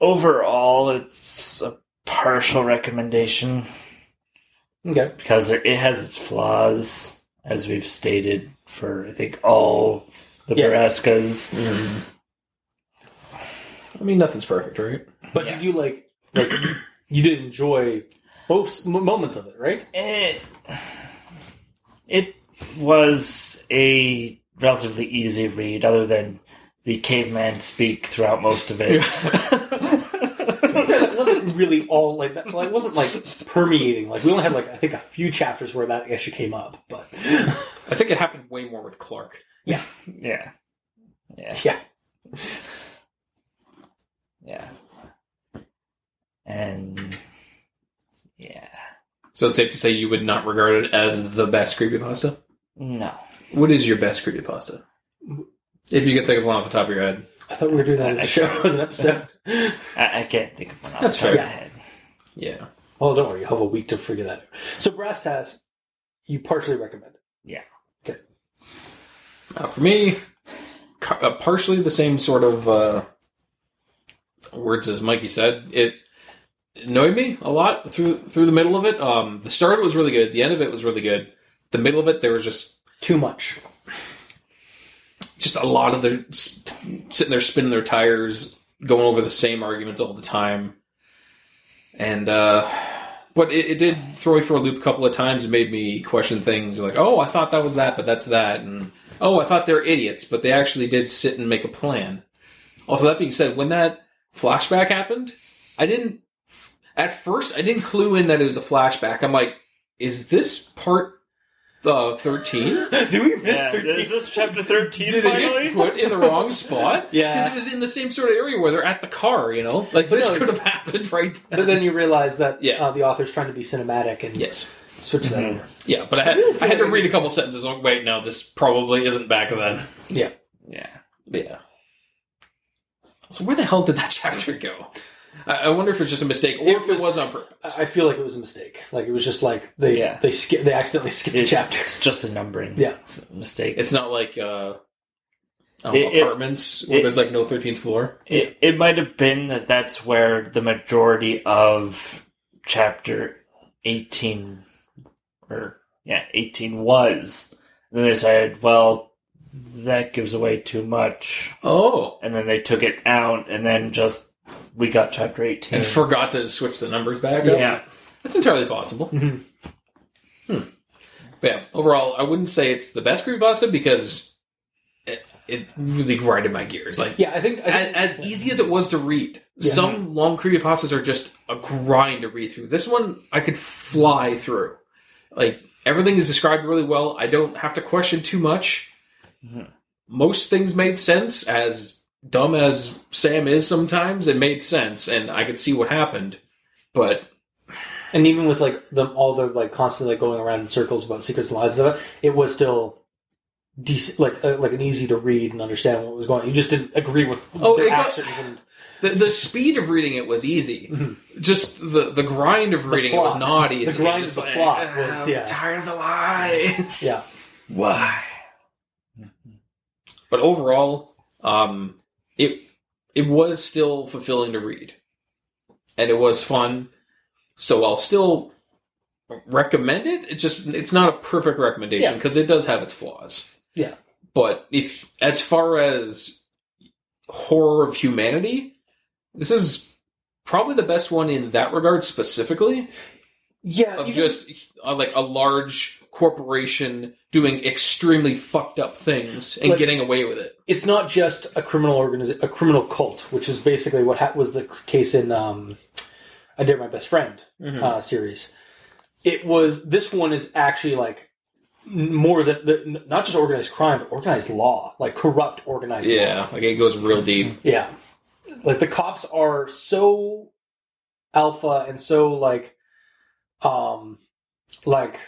overall, it's a partial recommendation okay. because it has its flaws, as we've stated for, I think, all the Yeah. Borrascas. Mm-hmm. I mean, nothing's perfect, right? But Yeah. you do like, like you did enjoy most m- moments of it, right? It, it was a relatively easy read, other than the caveman speak throughout most of it. it wasn't really all like that. Like, it wasn't like permeating. Like we only had like I think a few chapters where that issue came up, but I think it happened way more with Clark. yeah. Yeah. yeah. Yeah. And yeah. So it's safe to say you would not regard it as the best creepypasta? No. What is your best creepypasta? If you could think of one off the top of your head. I thought we were doing that as a show, as an episode. I, I can't think of one That's the top of fair. my head. Yeah. Well, don't worry, you'll have a week to figure that out. So Brass Tass, you partially recommend. It. Yeah. Okay. Uh, for me, uh, partially the same sort of uh, words as Mikey said. It annoyed me a lot through through the middle of it. Um, the start of it was really good. The end of it was really good. The middle of it, there was just Too much. Just a lot of their sitting there spinning their tires, going over the same arguments all the time. And uh but it, it did throw me for a loop a couple of times. It made me question things like, "Oh, I thought that was that, but that's that," and "Oh, I thought they're idiots, but they actually did sit and make a plan." Also, that being said, when that flashback happened, I didn't. At first, I didn't clue in that it was a flashback. I'm like, "Is this part uh, 13?" Do we miss Yeah, thirteen? is this chapter 13 Did it get put in the wrong spot? Yeah. because it was in the same sort of area where they're at the car. You know, like But this no, could have happened right then. But then you realize that Yeah. uh, the author's trying to be cinematic and yes, switch that Mhm. over. yeah, but I had really I had to read a couple sentences. Like, wait, no, this probably isn't back then. Yeah. Yeah. Yeah. So where the hell did that chapter go? I, I wonder if it's just a mistake or It if was- it was on purpose. I feel like it was a mistake. Like it was just like they Yeah. they skip they accidentally skipped It- chapters. It's just a numbering Yeah. s- mistake. It's not like uh, um, It- it- apartments where it- there's like no thirteenth floor. It, it might have been that that's where the majority of chapter 18, or yeah, 18 was. And then they said, well, that gives away too much. Oh, And then they took it out, and then just, we got chapter 18. and forgot to switch the numbers back. up? yeah. That's entirely possible. Mhm. But yeah, overall, I wouldn't say it's the best creepypasta because it, it really grinded my gears. Like Yeah, I think, I think as, as easy as it was to read, Yeah. some long creepypastas are just a grind to read through. This one I could fly through. Like everything is described really well. I don't have to question too much. Mhm. Most things made sense. As dumb as Sam is sometimes, it made sense, and I could see what happened. But and even with like them all the like constantly like, going around in circles about secrets and lies and stuff, it was still decent, like uh, like an easy to read and understand what was going. on. You just didn't agree with Oh, their it got- actions and the the speed of reading it was easy. Mhm. Just the the grind of reading it was plot. not easy. The grind of the like, plot "Ah, was- I'm yeah. tired of the lies. yeah. Why? But overall, um, it it was still fulfilling to read, and it was fun. So I'll still recommend it. It just it's not a perfect recommendation Yeah. because it does have its flaws. Yeah. But if as far as horror of humanity, this is probably the best one in that regard specifically Yeah, of even- just uh, like a large corporation doing extremely fucked up things and Like- getting away with it. it's not just a criminal organiz- a criminal cult, which is basically what ha- was the case in um, I Dare My Best Friend Mhm. uh, series. It was this one is actually like more than the, not just organized crime, but organized law, like corrupt organized law. Yeah, like it goes real deep. Yeah. Like the cops are so alpha and so like um like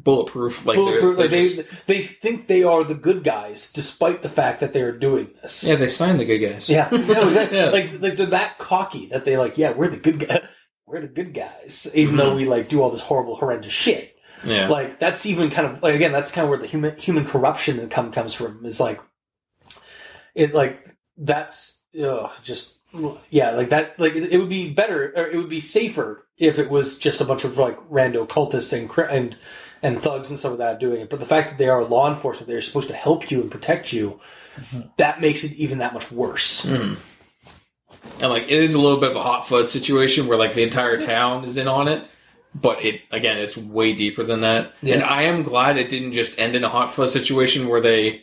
Bulletproof, like bulletproof, they're, they're they just- they think they are the good guys despite the fact that they are doing this. yeah, they signed the good guys. Yeah, no, exactly. Yeah. like like they're that cocky that they like, yeah, we're the good guys. we're the good guys, even though mm-hmm. we like do all this horrible, horrendous shit. yeah. Like that's even kind of like again, that's kind of where the human human corruption that come comes from. Is like it like that's ugh, just yeah, like that. Like it, it would be better, or it would be safer if it was just a bunch of like rando cultists and and and thugs and stuff like that doing it. But the fact that they are law enforcement, they're supposed to help you and protect you. That makes it even that much worse. Mhm. And like it is a little bit of a hot fuzz situation where like the entire town is in on it, but it again it's way deeper than that. Yeah. And I am glad it didn't just end in a hot fuzz situation where they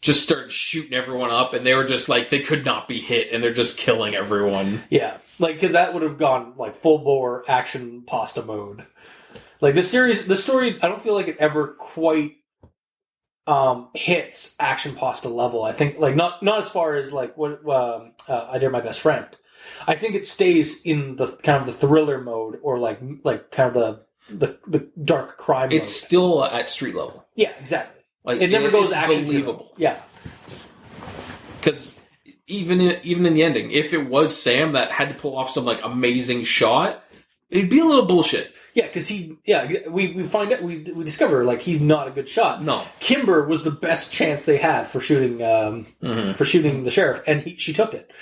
just started shooting everyone up and they were just like they could not be hit and they're just killing everyone. Yeah, like because that would have gone like full bore action pasta mode. Like this series, the story, I don't feel like it ever quite um hits action pasta level. I think like not not as far as like what um, uh, I dare my best friend. I think it stays in the kind of the thriller mode or like like kind of the the, the dark crime. It's mode. still at street level. yeah, exactly. Like It never goes action believable. Yeah, because even in, even in the ending, if it was Sam that had to pull off some like amazing shot, it'd be a little bullshit. Yeah, because he yeah we we find out we we discover like he's not a good shot. No, Kimber was the best chance they had for shooting um, Mhm. for shooting the sheriff, and he, she took it.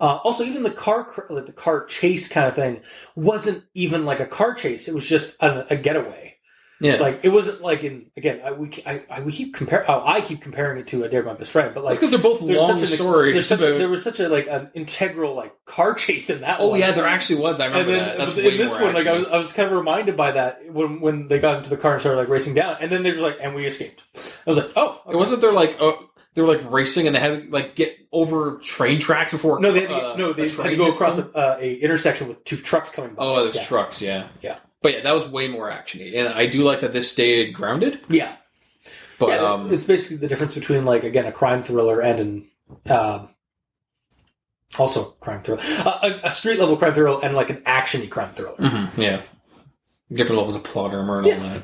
Uh, also, even the car like the car chase kind of thing wasn't even like a car chase; it was just a, a getaway. Yeah, Like it wasn't like in again I, we I, I we keep compare oh, I keep comparing it to a Dare My Best Friend, but like because they're both long such ex- stories. such about- there was such a like an integral like car chase in that. oh one. yeah, there actually was. I And remember then that. That's in this one, like I was, I was kind of reminded by that when when they got into the car and started like racing down, and then they're just like, and we escaped. I was like, oh, It wasn't there like uh, they were like racing and they had to like get over train tracks before. No, they had to, uh, no, they had to go across a, uh, a intersection with two trucks coming by. Oh, there's yeah. trucks. Yeah, Yeah. But yeah, that was way more actiony, and I do like that this stayed grounded. Yeah, But yeah, um, it's basically the difference between like again a crime thriller and an um also crime thriller, uh, a, a street level crime thriller and like an actiony crime thriller. mhm, yeah, different levels of plot armor and Yeah. all that.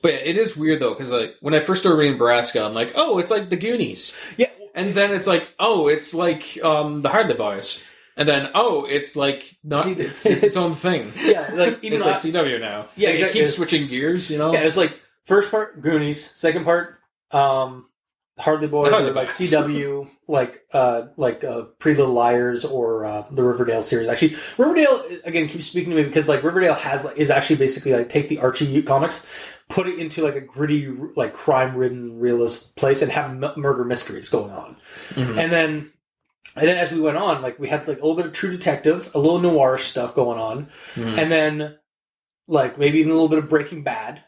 But yeah, it is weird though because like when I first started reading Borrasca, I'm like, oh, it's like the Goonies, Yeah, and then it's like, oh, it's like um the Hardy Boys, and then oh, it's like not See, it's, it's its own thing. yeah, like even it's like CW now. Yeah, Like, exactly. It keeps switching gears, you know. Yeah, it's like first part Goonies, second part um Hardly or like. CW, like uh like uh, Pretty Little Liars or uh, the Riverdale series. Actually, Riverdale again keeps speaking to me because like Riverdale has like is actually basically like take the Archie comics, put it into like a gritty like crime ridden realist place and have m- murder mysteries going on, Mhm. and then. And then as we went on, like we had like a little bit of True Detective, a little noir stuff going on, Mhm. and then like maybe even a little bit of Breaking Bad.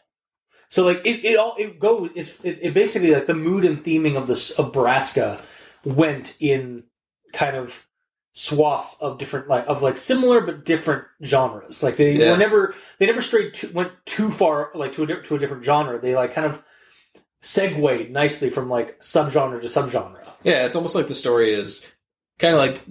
So like it, it all it goes it, it, it basically like the mood and theming of this of Borrasca went in kind of swaths of different like of like similar but different genres. Like they Yeah. were never they never strayed too, went too far like to a to a different genre. They like kind of segued nicely from like subgenre to subgenre. Yeah, it's almost like the story is kind of like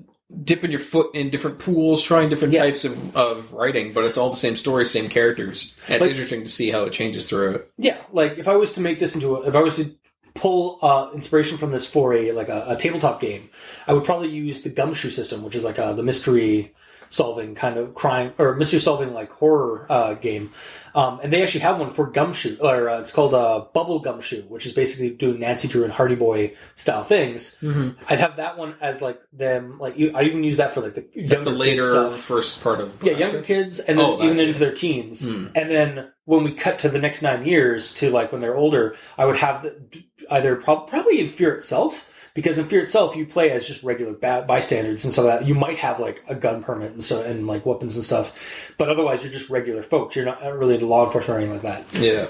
dipping your foot in different pools, trying different Yeah. types of, of writing, but it's all the same story, same characters. And it's Like- interesting to see how it changes through it. Yeah, like if I was to make this into a, if I was to pull uh, inspiration from this for a like a, a tabletop game, I would probably use the gumshoe system, which is like uh, the mystery solving kind of crime or mystery solving like horror uh, game. Um, and they actually have one for gumshoe, or uh, it's called uh, Bubble Gumshoe, which is basically doing Nancy Drew and Hardy Boy style things. Mm-hmm. I'd have that one as like them, like you, I even use that for like the That's younger the kid later stuff. first part of Yeah, younger kids, and then Oh, even too. into their teens. Hmm. And then when we cut to the next nine years to like when they're older, I would have the, either prob- probably in Fear itself, because in Fear itself you play as just regular ba- bystanders, and so that you might have like a gun permit and so and like weapons and stuff, but otherwise you're just regular folks. You're not really into law enforcement or anything like that. Yeah.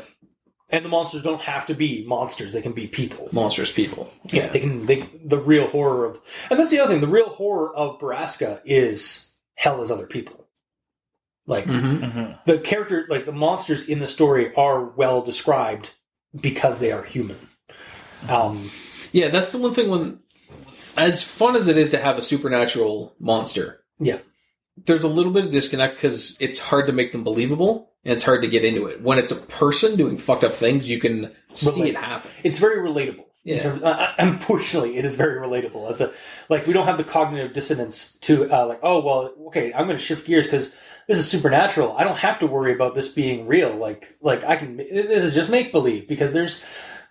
and the monsters don't have to be monsters; they can be people. Monstrous people. Yeah, they can. They the real horror of, and that's the other thing. The real horror of Borrasca is hell is other people. Like Mm-hmm. Mhm. the character, like the monsters in the story, are well described because they are human. Um, Yeah, that's the one thing when as fun as it is to have a supernatural monster. Yeah. There's a little bit of disconnect because it's hard to make them believable and it's hard to get into it. When it's a person doing fucked up things, you can see Relate. it happen. it's very relatable. Yeah. terms, uh, unfortunately, it is very relatable. As a like, we don't have the cognitive dissonance to uh, like, oh well, okay, I'm going to shift gears because this is supernatural. I don't have to worry about this being real. Like, like I can. This is just make believe because there's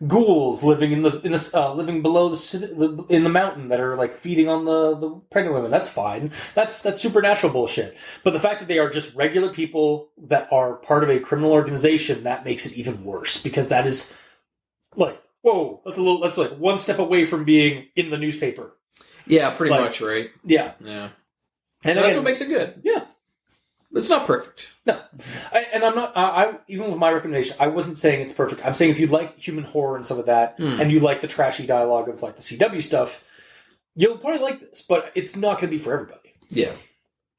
ghouls living in the in the uh, living below the, in the mountain that are like feeding on the the pregnant women. That's fine. That's that's supernatural bullshit. But the fact that they are just regular people that are part of a criminal organization that makes it even worse because that is like whoa that's a little that's like one step away from being in the newspaper Yeah, pretty Like- much, right? yeah Yeah. and And that's again, what makes it good. Yeah. It's not perfect. no I, and i'm not I, I even with my recommendation i wasn't saying it's perfect i'm saying if you like human horror and some of that Hmm. and you like the trashy dialogue of like the cw stuff you'll probably like this but it's not going to be for everybody Yeah.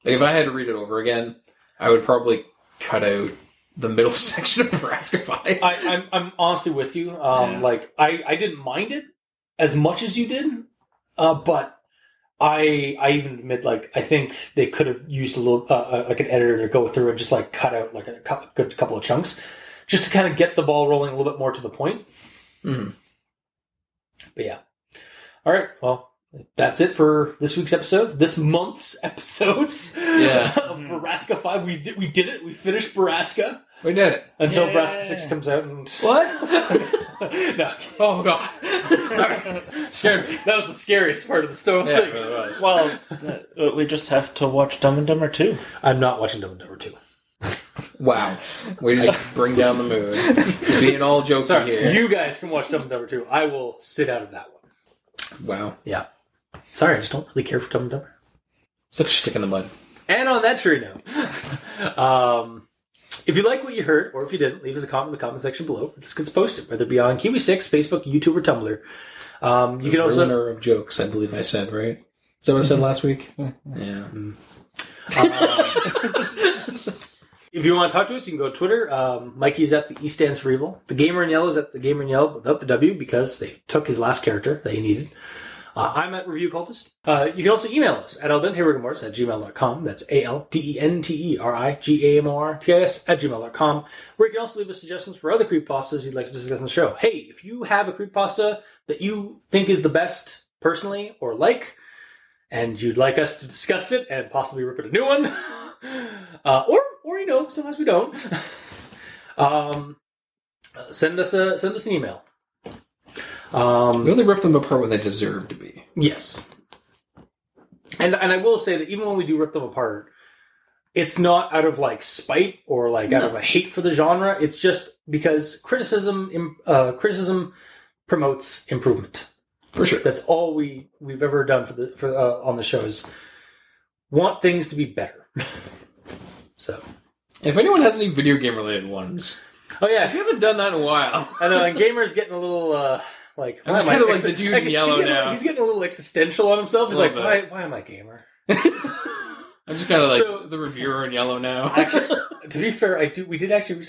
Like if I had to read it over again, I would probably cut out the middle section of Borrasca Five. I, I'm, I'm honestly with you um, Yeah. like I, I didn't mind it as much as you did uh, but I I even admit like I think they could have used a little uh, uh, like an editor to go through and just like cut out like a good couple of chunks just to kind of get the ball rolling a little bit more to the point. Mhm. But yeah, all right. Well, that's it for this week's episode. This month's episodes. Yeah. of Borrasca Five. We did we did it. We finished Borrasca We did it. until Yeah. Borrasca Six comes out and What? no. oh god. Sorry. Scared me. That was the scariest part of the story. Yeah, thing. really was. Well, uh, we just have to watch Dumb and Dumber 2. I'm not watching Dumb and Dumber 2. Wow. We to bring down the mood. Being all jokey Sorry. here. You guys can watch Dumb and Dumber 2. I will sit out of that one. wow. Yeah. Sorry, I just don't really care for Dumb and Dumber. Such a stick in the mud. And on that cheery note, um, if you like what you heard, or if you didn't, leave us a comment in the comment section below. This gets posted, whether it be on Kiwi 6, Facebook, YouTube, or Tumblr. Um, you can also. Ruiner of jokes, I believe I said, right? Is that what I said last week? Yeah. If you want to talk to us, you can go to Twitter. Um, Mikey's at the E stands for evil. The Gamer in Yellow is at the Gamer in Yellow without the W because they took his last character that he needed. Uh, I'm at Review Cultist. Uh, you can also email us at aldenterigamortis at gmail.com. That's A-L-D-E-N-T-E-R-I-G-A-M-O-R-T-I-S at gmail.com. Where you can also leave us suggestions for other creepypastas you'd like to discuss on the show. Hey, if you have a creepypasta that you think is the best personally or like, and you'd like us to discuss it and possibly rip it a new one, uh, or or you know sometimes we don't. um, send us a send us an email. We Um, only rip them apart when they deserve to be. yes, and and I will say that even when we do rip them apart, it's not out of like spite or like out of a hate for the genre. It's just because criticism uh, criticism promotes improvement. For sure. That's all we we've ever done for the for uh, on the shows. want things to be better. so, If anyone has any video game related ones, oh yeah, if you haven't done that in a while, I know. And gamer's getting a little uh, like I'm am kinda like the dude in he's yellow getting, now. He's getting a little existential on himself. He's like, why, why am I gamer? I'm just kind of like So- the reviewer in yellow now. Actually, to be fair, I do. We did actually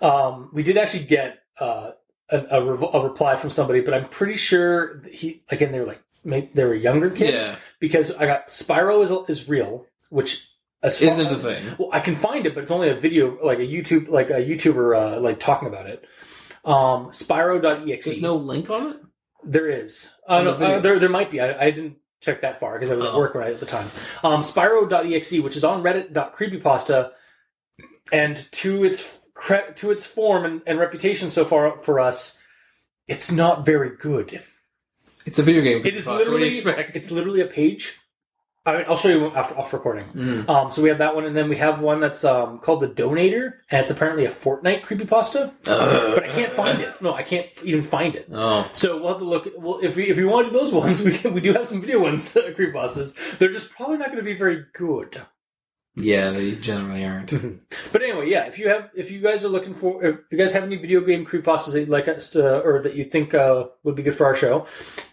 um, we did actually get uh, a, a, rev- a reply from somebody, but I'm pretty sure he again they were like maybe they were a younger kid yeah, because I got Spyro is is real, which as far- isn't a thing. Well, I can find it, but it's only a video, like a YouTube, like a YouTuber, uh, like talking about it. Um, Spyro.exe. There's no link on it. There is. Uh, no, the uh, there, there might be. I, I didn't check that far because I was at Oh. work right at the time. Um, Spyro.exe, which is on Reddit.creepypasta, and to its cre- to its form and, and reputation so far for us, it's not very good. It's a video game. It is What do you literally expect? it's literally a page. I mean, I'll show you after off recording. Mm. Um, so we have that one, and then we have one that's um, called the Donator, and it's apparently a Fortnite creepypasta, but I can't find it. No, I can't even find it. Oh, So we'll have to look. Well, if we if we want to do those ones, we can, we do have some video ones, uh, creepypastas. They're just probably not going to be very good. Yeah, they generally aren't. But anyway, yeah, if you have, if you guys are looking for, if you guys have any video game creepypastas that you'd like us to, or that you think uh, would be good for our show,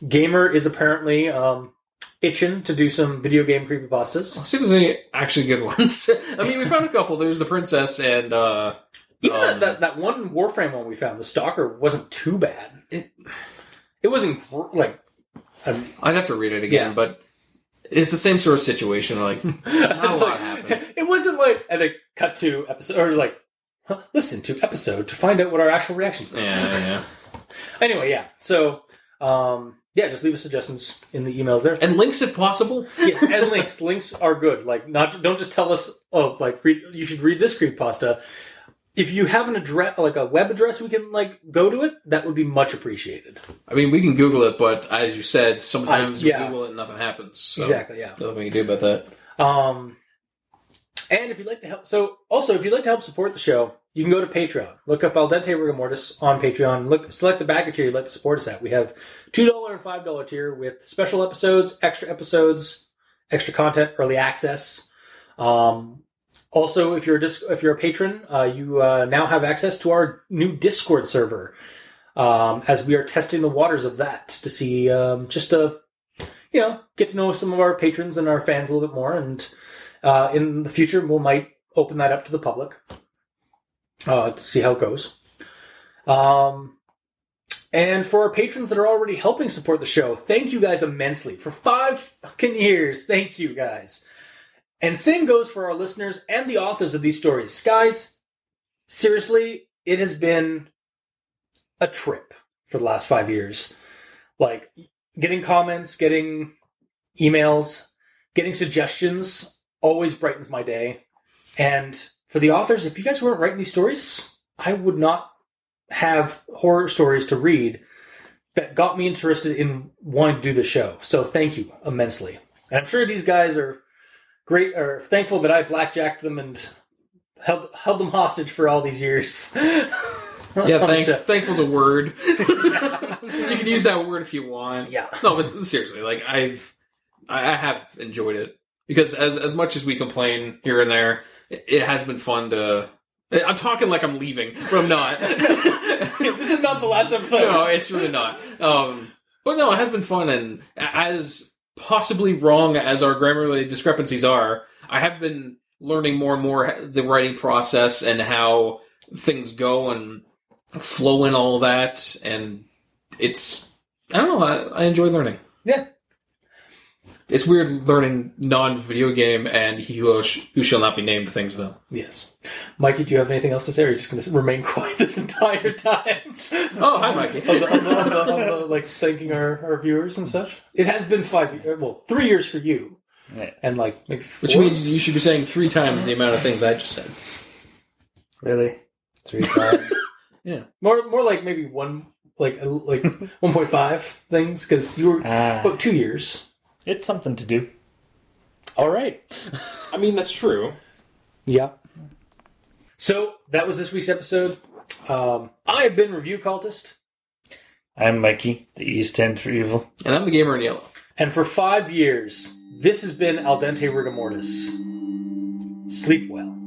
Gamer is apparently um, itching to do some video game creepypastas. Let's see if there's any actually good ones. I mean, we found a couple. There's the princess and uh, Even Um, that, that that one Warframe one we found, the Stalker, wasn't too bad. It- it wasn't gr- like. Um, I'd have to read it again, Yeah. but it's the same sort of situation. Like, It's a lot like- happened. It wasn't like and they cut to episode or like huh, listen to episode to find out what our actual reactions were. yeah, yeah. Anyway, yeah. So um, yeah, just leave us suggestions in the emails there. And links if possible. yeah, and links. Links are good. Like not don't just tell us oh like read, you should read this creepypasta. If you have an address like a web address we can like go to it, that would be much appreciated. I mean, we can Google it, but as you said, sometimes I- yeah. we Google it and nothing happens. So Exactly, yeah. Nothing we can do about that. Um, and if you'd like to help, so also if you'd like to help support the show, you can go to Patreon. Look up Al Dente Rigamortis on Patreon. Look, select the backer tier you'd like to support us at. We have two dollar and five dollar tier with special episodes, extra episodes, extra content, early access. Um, also, if you're a dis- if you're a patron, uh, you uh, now have access to our new Discord server. Um, as we are testing the waters of that to see um, just to you know get to know some of our patrons and our fans a little bit more and uh, in the future, we might open that up to the public uh, to see how it goes. Um, and for our patrons that are already helping support the show, thank you guys immensely for five fucking years. Thank you guys. And same goes for our listeners and the authors of these stories. Guys, seriously, it has been a trip for the last five years. Like getting comments, getting emails, getting suggestions always brightens my day. And for the authors, if you guys weren't writing these stories, I would not have horror stories to read that got me interested in wanting to do the show. So thank you immensely. And I'm sure these guys are great or thankful that I blackjacked them and held held them hostage for all these years. Yeah, thanks. Thankful's a word. you can use that word if you want. Yeah. No, but seriously, like I've, I I have enjoyed it because as as much as we complain here and there, it, has been fun to. I'm talking like I'm leaving, but I'm not. this is not the last episode. no, it's really not. Um, but no, it has been fun, and as possibly wrong as our grammar discrepancies are, I have been learning more and more the writing process and how things go and flow in all that, and it's I don't know. I, I enjoy learning. Yeah. It's weird learning non-video game and he who, sh- who shall not be named things though. Yes. Mikey, do you have anything else to say, or are you just going to remain quiet this entire time? Oh, hi, Mikey. on the, on the, on the, on the, like thanking our, our viewers and such. It has been five, years, well, three years for you, Yeah. and like maybe Which means you should be saying three times the amount of things I just said. Really? Three times? Yeah. More more like maybe one like uh, like one point five things because you were Ah, about two years. It's something to do. All right. I mean, that's true. Yeah. So that was this week's episode. Um, I have been review cultist, I'm Mikey, the E stands for evil. And I'm the gamer in yellow. and for five years, this has been Al Dente Rigor Mortis. Sleep well.